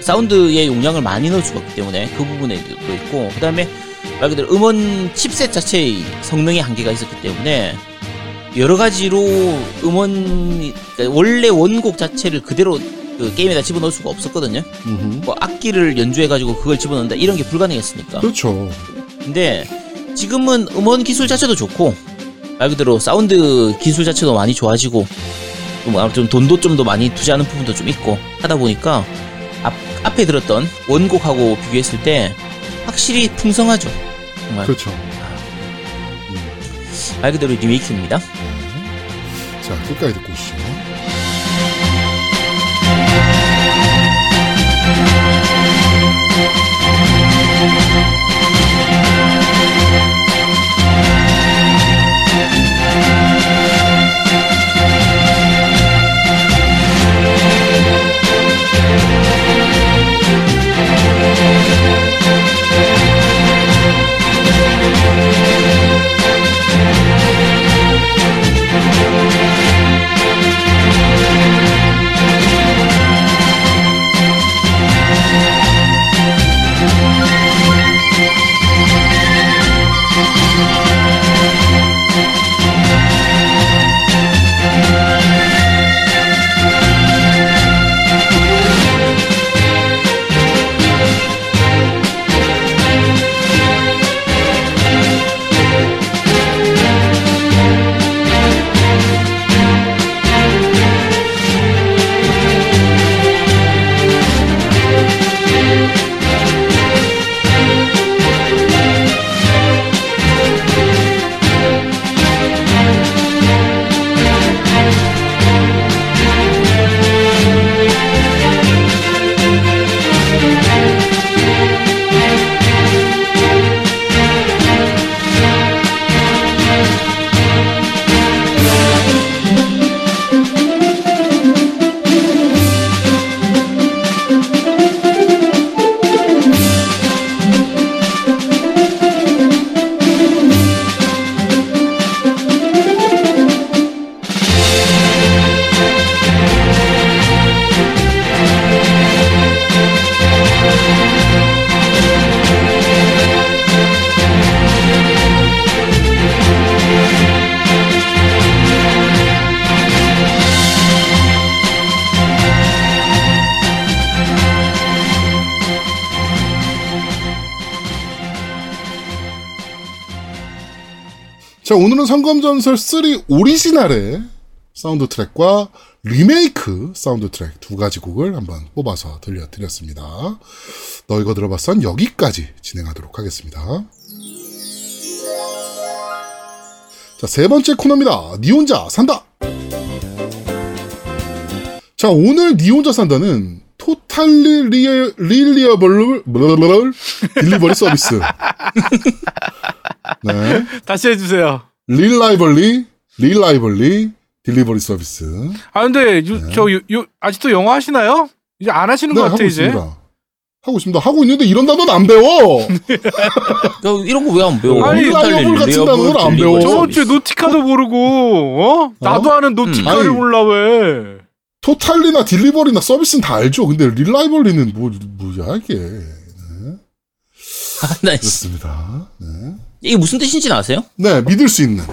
사운드의 용량을 많이 넣을 수가 없기 때문에 그 부분에도 있고 그 다음에 말 그대로 음원 칩셋 자체의 성능의 한계가 있었기 때문에 여러 가지로 음원 그러니까 원래 원곡 자체를 그대로 그그 게임에다 집어넣을 수가 없었거든요. 음흠. 뭐 악기를 연주해가지고 그걸 집어넣는다 이런 게 불가능했으니까. 그렇죠. 근데 지금은 음원 기술 자체도 좋고 말 그대로 사운드 기술 자체도 많이 좋아지고 좀 돈도 좀 더 많이 투자하는 부분도 좀 있고 하다 보니까 앞, 앞에 들었던 원곡하고 비교했을 때 확실히 풍성하죠. 정말 그렇죠. 말 그대로 리메이크입니다. 자, 끝까지 듣고 오시죠. 자, 오늘은 성검전설 3 오리지널의 사운드 트랙과 리메이크 사운드 트랙 두 가지 곡을 한번 뽑아서 들려드렸습니다. 너 이거 들어봤어는 여기까지 진행하도록 하겠습니다. 자, 세 번째 코너입니다. 니 혼자 산다! 자, 오늘 니 혼자 산다는 totally real, reliable, Delivery Service. 네. 다시 해주세요. Reliably, Reliably, Delivery Service. 아 근데 요, 저 요, 요, 아직도 영어 하시나요? 이제 안 하시는 것 네, 같아 하고 이제. 있습니다. 하고 있습니다. 하고 있는데 이런 단어는 안 배워. 야, 이런 거 왜 안 배워? 아니, reliable 같은 단어를 안 배워. 저번 주에 Nautica도 모르고 어? 나도 아는 Nautica를 아니. 몰라 왜? totally나 delivery나 서비스는 다 알죠. 근데 reliably는 뭐, 뭐야, 이게. 아, 나 씨. 그렇습니다. 네. 이게 무슨 뜻인지 아세요? 네, 믿을 수 있는.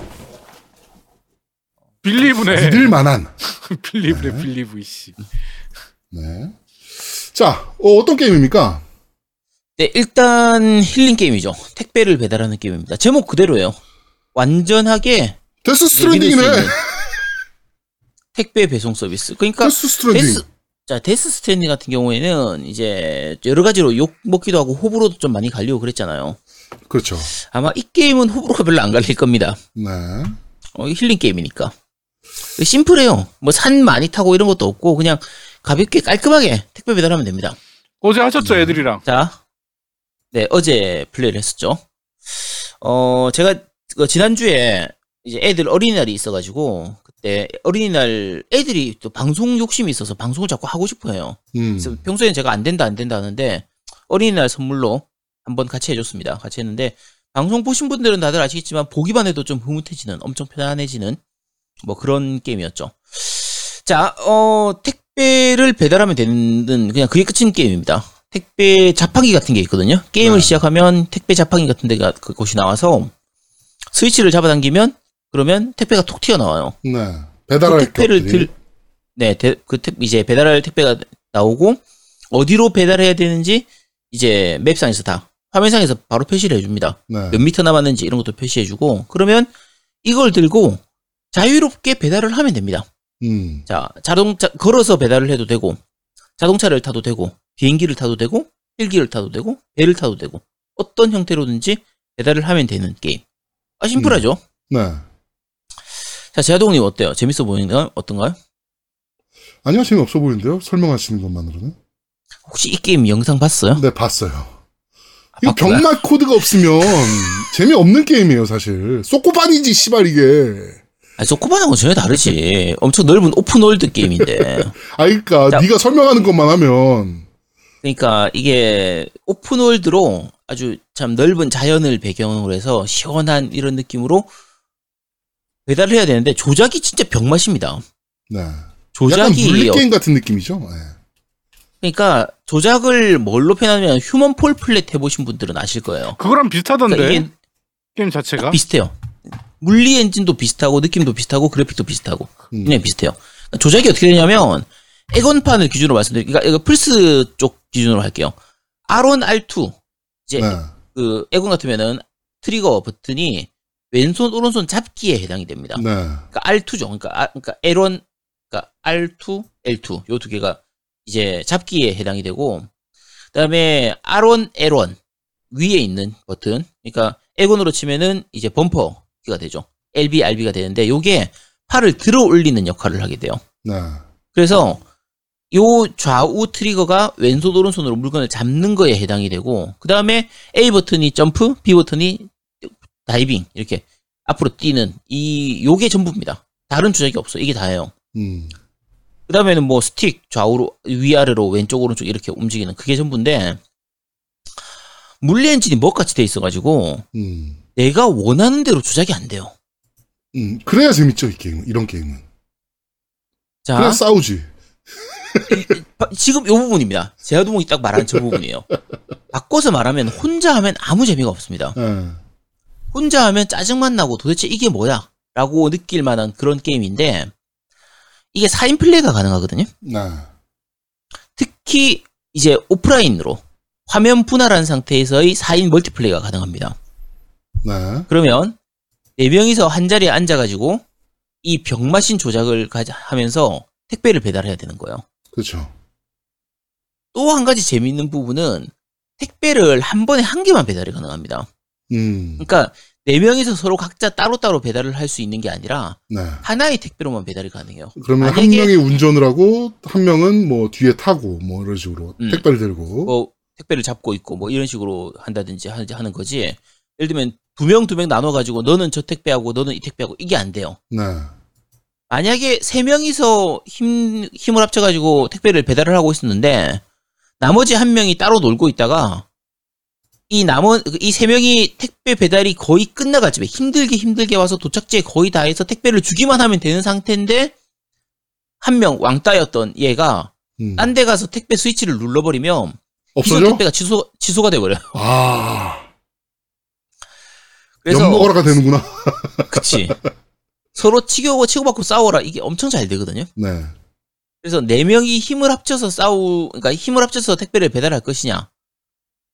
Believe네. 믿을 만한. Believe네 believe 씨. 네. 자, 어, 떤 게임입니까? 네, 일단 힐링 게임이죠. 택배를 배달하는 게임입니다. 제목 그대로예요. 완전하게 Death Stranding이네. 택배 배송 서비스. 그러니까 Death Stranding. Death 자 Death Stranding 같은 경우에는 이제 여러 가지로 욕 먹기도 하고 호불호도 좀 많이 갈리고 그랬잖아요. 그렇죠. 아마 이 게임은 호불호가 별로 안 갈릴 겁니다. 네. 어, 힐링 게임이니까. 심플해요. 뭐 산 많이 타고 이런 것도 없고 그냥 가볍게 깔끔하게 택배 배달하면 됩니다. 어제 하셨죠 네. 애들이랑. 자, 네 어제 플레이를 했었죠. 어 제가 그 지난주에 이제 애들 어린이날이 있어가지고 그 때 어린이날 애들이 또 방송 욕심이 있어서 방송을 자꾸 하고 싶어해요. 음. 그래서 평소에는 제가 안 된다 안 된다 하는데 어린이날 선물로 한번 같이 해줬습니다. 같이 했는데 방송 보신 분들은 다들 아시겠지만 보기만 해도 좀 흐뭇해지는 엄청 편안해지는 뭐 그런 게임이었죠. 자, 어 택배를 배달하면 되는 그냥 그게 끝인 게임입니다. 택배 자판기 같은 게 있거든요. 게임을 네. 시작하면 택배 자판기 같은 데가 그곳이 나와서 스위치를 잡아당기면 그러면 택배가 톡 튀어나와요. 네. 그 배달할 택배를 것들이. 들, 네, 대- 그 택, 이제 배달할 택배가 나오고 어디로 배달해야 되는지 이제 맵상에서 다 화면상에서 바로 표시를 해줍니다. 네. 몇 미터 남았는지 이런 것도 표시해주고 그러면 이걸 들고 자유롭게 배달을 하면 됩니다. 음. 자 자동차 걸어서 배달을 해도 되고 자동차를 타도 되고 비행기를 타도 되고 헬기를 타도 되고 배를 타도 되고 어떤 형태로든지 배달을 하면 되는 게임. 아 심플하죠. 네. 자 제아동님 어때요? 재밌어 보이나요? 어떤가요? 아니요, 재미없어 보이는데요? 설명하시는 것만으로는. 혹시 이 게임 영상 봤어요? 네, 봤어요. 이거 봤구나. 병맛 코드가 없으면 재미없는 게임이에요, 사실. 소코반이지, 씨발, 이게. 아, 소코반하고 전혀 다르지. 엄청 넓은 open world 게임인데. 아, 그니까, 자. 네가 설명하는 것만 하면. 그러니까 이게 open world로 아주 참 넓은 자연을 배경으로 해서 시원한 이런 느낌으로 배달을 해야 되는데 조작이 진짜 병맛입니다. 네. 약간 조작이 물리 게임 같은 느낌이죠? 네. 그러니까 조작을 뭘로 표현하면 Human Fall Flat 해보신 분들은 아실 거예요. 그거랑 비슷하던데 그러니까 이게 게임 자체가. 비슷해요. 물리 엔진도 비슷하고 느낌도 비슷하고 그래픽도 비슷하고 음. 그냥 비슷해요. 그러니까 조작이 어떻게 되냐면 엑원판을 기준으로 말씀드릴게요. 그러니까 이거 플스 쪽 기준으로 할게요. R1, R2 이제 네. 그 에건 같으면은 트리거 버튼이 왼손 오른손 잡기에 해당이 됩니다. 네. 그러니까 R2죠. 그러니까, 아, 그러니까 L1, 그러니까 R2, L2 요 두 개가 이제 잡기에 해당이 되고 그다음에 R1, L1 위에 있는 버튼, 그러니까 에건으로 치면은 이제 범퍼가 되죠. LB, RB가 되는데 요게 팔을 들어 올리는 역할을 하게 돼요. 네. 그래서 요 좌우 트리거가 왼손 오른손으로 물건을 잡는 거에 해당이 되고 그 다음에 A 버튼이 점프, B 버튼이 다이빙 이렇게 앞으로 뛰는 이 요게 전부입니다. 다른 조작이 없어. 이게 다예요. 음. 그 다음에는 뭐 스틱 좌우로 위아래로 왼쪽 오른쪽 이렇게 움직이는 그게 전부인데 물리 엔진이 뭐같이 돼 있어가지고 음. 내가 원하는 대로 조작이 안 돼요. 음. 그래야 재밌죠, 이 게임. 이런 게임은. 자 그래야 싸우지. 바- 지금 이 부분입니다. 제아도목이 딱 말하는 저 부분이에요. 바꿔서 말하면 혼자 하면 아무 재미가 없습니다. 네. 혼자 하면 짜증만 나고 도대체 이게 뭐야? 라고 느낄 만한 그런 게임인데 이게 4인 플레이가 가능하거든요. 네. 특히 이제 오프라인으로 화면 분할한 상태에서의 4인 멀티플레이가 가능합니다. 네. 그러면 4명이서 한 자리에 앉아가지고 이 병마신 조작을 하면서 택배를 배달해야 되는 거예요. 그렇죠. 또 한 가지 재미있는 부분은 택배를 한 번에 한 개만 배달이 가능합니다. 음. 그러니까 네 명이서 서로 각자 따로따로 배달을 할 수 있는 게 아니라 네. 하나의 택배로만 배달이 가능해요. 그러면 한 명이 운전을 하고 한 명은 뭐 뒤에 타고 뭐 이런 식으로 음. 택배를 들고 뭐 택배를 잡고 있고 뭐 이런 식으로 한다든지 하- 하는 거지. 예를 들면 두 명 두 명 나눠 가지고 너는 저 택배하고 너는 이 택배하고 이게 안 돼요. 네. 만약에 세 명이서 힘 힘을 합쳐 가지고 택배를 배달을 하고 있었는데 나머지 한 명이 따로 놀고 있다가 이 남은 이 세 명이 택배 배달이 거의 쯤에 힘들게 힘들게 와서 도착지에 거의 다 해서 택배를 주기만 하면 되는 상태인데 한 명 왕따였던 얘가 음. 딴데 가서 택배 스위치를 눌러버리면 없어져? 택배가 취소 취소가 돼버려요. 아. 그래서 엿먹어라가 되는구나. 그치 서로 치고받고 치고받고 싸워라 이게 엄청 잘 되거든요. 네. 그래서 네 명이 힘을 합쳐서 싸우, 그러니까 힘을 합쳐서 택배를 배달할 것이냐.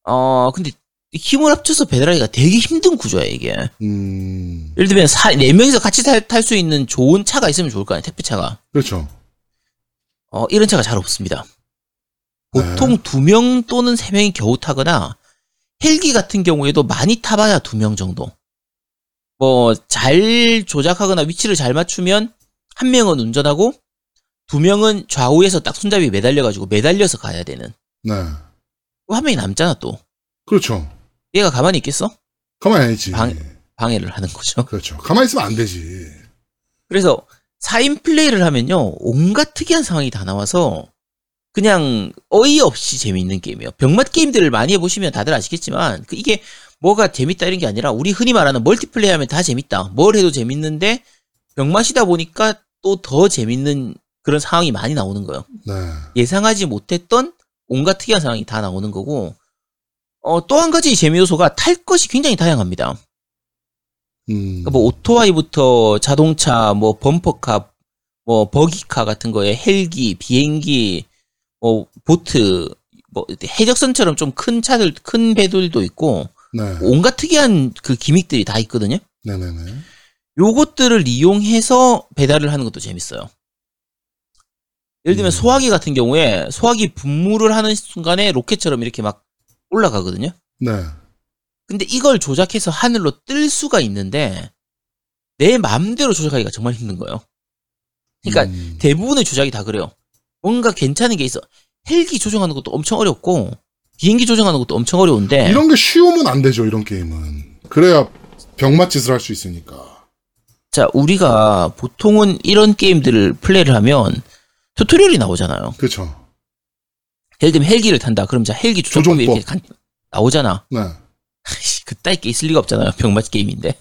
어, 근데 힘을 합쳐서 배달하기가 되게 힘든 구조야 이게. 음. 예를 들면 사, 네 명이서 같이 탈 수 있는 좋은 차가 있으면 좋을 거 아니야 택배 차가. 그렇죠. 어, 이런 차가 잘 없습니다. 네. 보통 두 명 또는 세 명이 겨우 타거나 헬기 같은 경우에도 많이 타봐야 두 명 정도. 뭐 잘 조작하거나 위치를 잘 맞추면 한 명은 운전하고 두 명은 좌우에서 딱 손잡이 매달려가지고 매달려서 가야 되는. 네. 한 명이 남잖아 또. 그렇죠. 얘가 가만히 있겠어? 가만히 있지. 방- 방해를 하는 거죠. 그렇죠. 가만히 있으면 안 되지. 그래서 4인 플레이를 하면요 온갖 특이한 상황이 다 나와서 그냥 어이없이 재미있는 게임이에요. 병맛 게임들을 많이 해보시면 다들 아시겠지만 그 이게 뭐가 재밌다 이런 게 아니라 우리 흔히 말하는 멀티플레이 하면 다 재밌다. 뭘 해도 재밌는데 병맛이다 보니까 또 더 재밌는 그런 상황이 많이 나오는 거예요. 네. 예상하지 못했던 온갖 특이한 상황이 다 나오는 거고 어, 또 한 가지 재미 요소가 탈 것이 굉장히 다양합니다. 음. 그러니까 뭐 오토바이부터 자동차, 뭐 범퍼카, 뭐 버기카 같은 거에 헬기, 비행기, 뭐 보트 뭐 해적선처럼 좀 큰 차들 큰 배들도 있고 네. 온갖 특이한 그 기믹들이 다 있거든요. 네네네. 요것들을 이용해서 배달을 하는 것도 재밌어요. 예를 들면 음. 소화기 같은 경우에 소화기 분무를 하는 순간에 로켓처럼 이렇게 막 올라가거든요. 네. 근데 이걸 조작해서 하늘로 뜰 수가 있는데 내 마음대로 조작하기가 정말 힘든 거예요. 그러니까 음. 대부분의 조작이 다 그래요. 뭔가 괜찮은 게 있어. 헬기 조정하는 것도 엄청 어렵고 비행기 조정하는 것도 엄청 어려운데 이런 게 쉬우면 안 되죠, 이런 게임은. 그래야 병맛 짓을 할 수 있으니까. 자 우리가 보통은 이런 게임들을 플레이를 하면 튜토리얼이 나오잖아요. 그쵸. 예를 들면 헬기를 탄다. 그럼 자 헬기 조정법이 조종법. 이렇게 간- 나오잖아. 네. 그따위 게 있을 리가 없잖아요. 병맛 게임인데.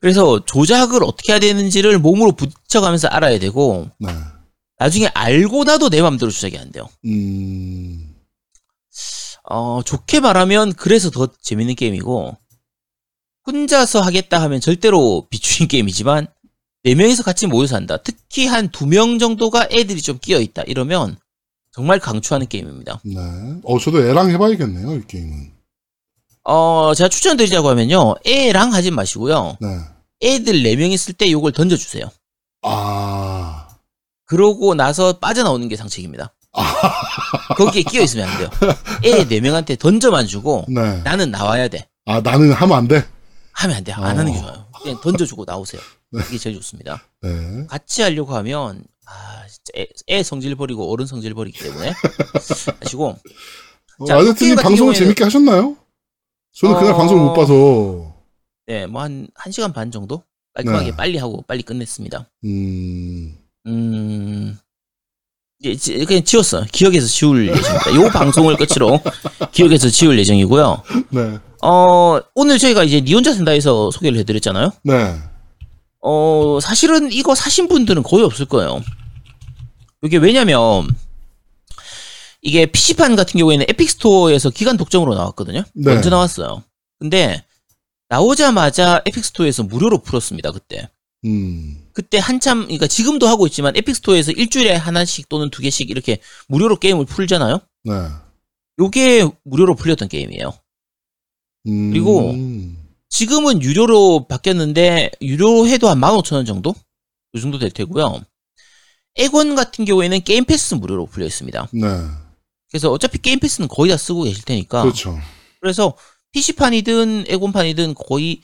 그래서 조작을 어떻게 해야 되는지를 몸으로 붙여가면서 알아야 되고 네. 나중에 알고 나도 내 맘대로 조작이 안 돼요. 음. 어, 좋게 말하면 그래서 더 재밌는 게임이고 혼자서 하겠다 하면 절대로 비추인 게임이지만 네 명이서 같이 모여서 한다. 특히 한 두 명 정도가 애들이 좀 끼어 있다. 이러면 정말 강추하는 게임입니다. 네. 어, 저도 애랑 해봐야겠네요, 이 게임은. 어, 제가 추천드리자고 하면요. 애랑 하지 마시고요. 네. 애들 네명 있을 때 요걸 던져주세요. 아. 그러고 나서 빠져나오는 게 상책입니다. 거기에 끼어 있으면 안 돼요. 애네 명한테 던져만 주고 네. 나는 나와야 돼. 아, 나는 하면 안 돼? 하면 안 돼. 안 어. 하는 게 좋아요. 그냥 던져주고 나오세요. 이게 제일 좋습니다. 네. 같이 하려고 하면 아, 진짜 애, 애 성질 버리고 어른 성질 버리기 때문에 하시고 어, 자, 같은 방송을 경우에는- 재밌게 하셨나요? 저는 그날 어, 방송을 못 봐서. 네, 뭐 한 1시간 반 정도 깔끔하게 네. 빨리 하고 빨리 끝냈습니다. 음. 음. 지- 그냥 지웠어요. 기억에서 지울 예정입니다. 요 방송을 끝으로 기억에서 지울 예정이고요. 네. 어, 오늘 저희가 이제 니 혼자 산다에서 소개를 해드렸잖아요. 네. 어, 사실은 이거 사신 분들은 거의 없을 거예요. 이게 왜냐면, 이게 PC판 같은 경우에는 Epic Store에서 기간 독점으로 나왔거든요. 네. 먼저 나왔어요. 근데, 나오자마자 Epic Store에서 무료로 풀었습니다, 그때. 음. 그때 한참, 그러니까 지금도 하고 있지만 Epic Store에서 일주일에 하나씩 또는 두 개씩 이렇게 무료로 게임을 풀잖아요? 네. 요게 무료로 풀렸던 게임이에요. 음. 그리고 지금은 유료로 바뀌었는데 유료 해도 한 15,000원 정도? 이 정도 될 테고요. 엑원 같은 경우에는 Game Pass 무료로 풀려 있습니다. 네. 그래서 어차피 Game Pass는 거의 다 쓰고 계실 테니까. 그렇죠. 그래서 PC판이든 엑원판이든 거의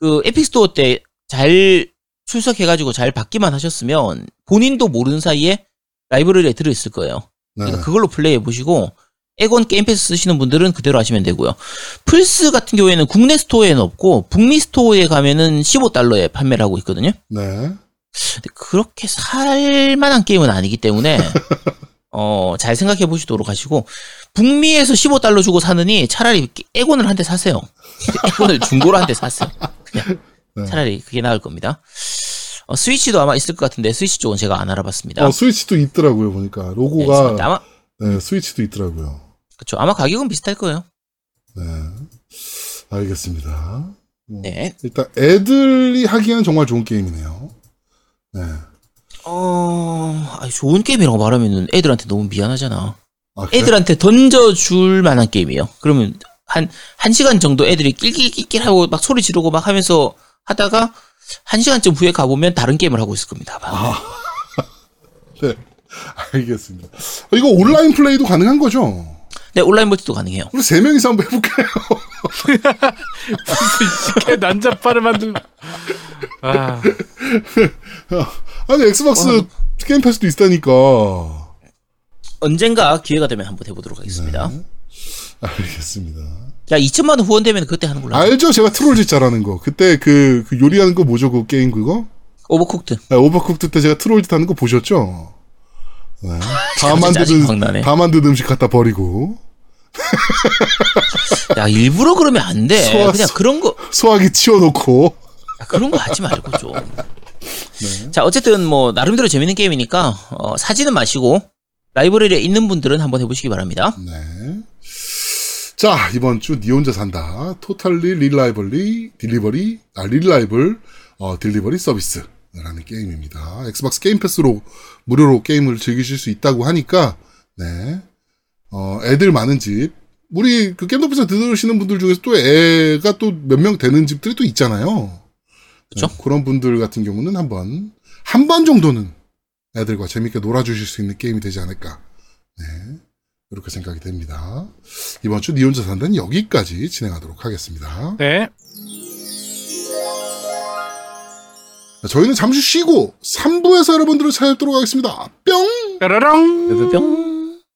그 Epic Store 때 잘 출석해가지고 잘 받기만 하셨으면 본인도 모르는 사이에 라이브러리에 들어있을 거예요. 네. 그러니까 그걸로 플레이해 보시고 엑원 Game Pass 쓰시는 분들은 그대로 하시면 되고요. 플스 같은 경우에는 국내 스토어에는 없고 북미 스토어에 가면은 15달러에 판매를 하고 있거든요. 네. 그렇게 살만한 게임은 아니기 때문에 어, 잘 생각해 보시도록 하시고 북미에서 15달러 주고 사느니 차라리 엑원을 한 대 사세요. 엑원을 중고로 한 대 사세요. 그냥 네. 차라리 그게 나을 겁니다. 어, 스위치도 아마 있을 것 같은데 스위치 쪽은 제가 안 알아봤습니다. 어, 스위치도 있더라고요, 보니까. 네, 로고가, 있습니다. 아마 네, 스위치도 있더라고요. 그렇죠. 아마 가격은 비슷할 거예요. 네. 알겠습니다. 뭐, 네. 일단 애들이 하기에는 정말 좋은 게임이네요. 네. 어, 아니, 좋은 게임이라고 말하면은 애들한테 너무 미안하잖아. 아, 그래? 애들한테 던져줄 만한 게임이에요. 그러면 한, 한 시간 정도 애들이 낄낄낄낄 하고 막 소리 지르고 막 하면서 하다가 한 시간쯤 후에 가보면 다른 게임을 하고 있을 겁니다. 아. 네. 알겠습니다. 어, 이거 온라인 플레이도 가능한 거죠? 네, 온라인 멀티도 가능해요. 우리 세 명이서 한번 해볼까요? 이게 난잡파를 만들. 아, 아니, Xbox 어, Game Pass도 있다니까. 언젠가 기회가 되면 한번 해보도록 하겠습니다. 네. 알겠습니다. 야, 2천만 원 후원 되면 그때 하는 걸로. 알죠? 제가 트롤짓 잘하는 거. 그때 그, 그 요리하는 거 뭐죠? 그 게임 그거? Overcooked. 네, Overcooked 때 제가 트롤짓 하는 거 보셨죠? 네. 다 나네. 다 만든 음식 갖다 버리고. 야, 일부러 그러면 안 돼. 소화- 그냥 그런 거, 소화기 치워놓고. 야, 그런 거 하지 말고 좀. 네. 자, 어쨌든 뭐 나름대로 재밌는 게임이니까 어, 사지는 마시고 라이브러리에 있는 분들은 한번 해보시기 바랍니다. 네. 자, 이번 주 니 혼자 산다. Totally Reliably Delivery, 아, Reliable, 어, Delivery Service라는 게임입니다. Xbox Game Pass로 무료로 게임을 즐기실 수 있다고 하니까 네. 어, 애들 많은 집. 우리 그 겜덕비상 들으시는 분들 중에서 또 애가 또 몇 명 되는 집들이 또 있잖아요. 네, 그런 분들 같은 경우는 한번, 한 번 정도는 애들과 재밌게 놀아주실 수 있는 게임이 되지 않을까. 네. 그렇게 생각이 됩니다. 이번 주 니 혼자 산다는 여기까지 진행하도록 하겠습니다. 네. 저희는 잠시 쉬고 3부에서 여러분들을 찾아뵙도록 하겠습니다. 뿅! 뾰로롱. 뿅뿅뿅.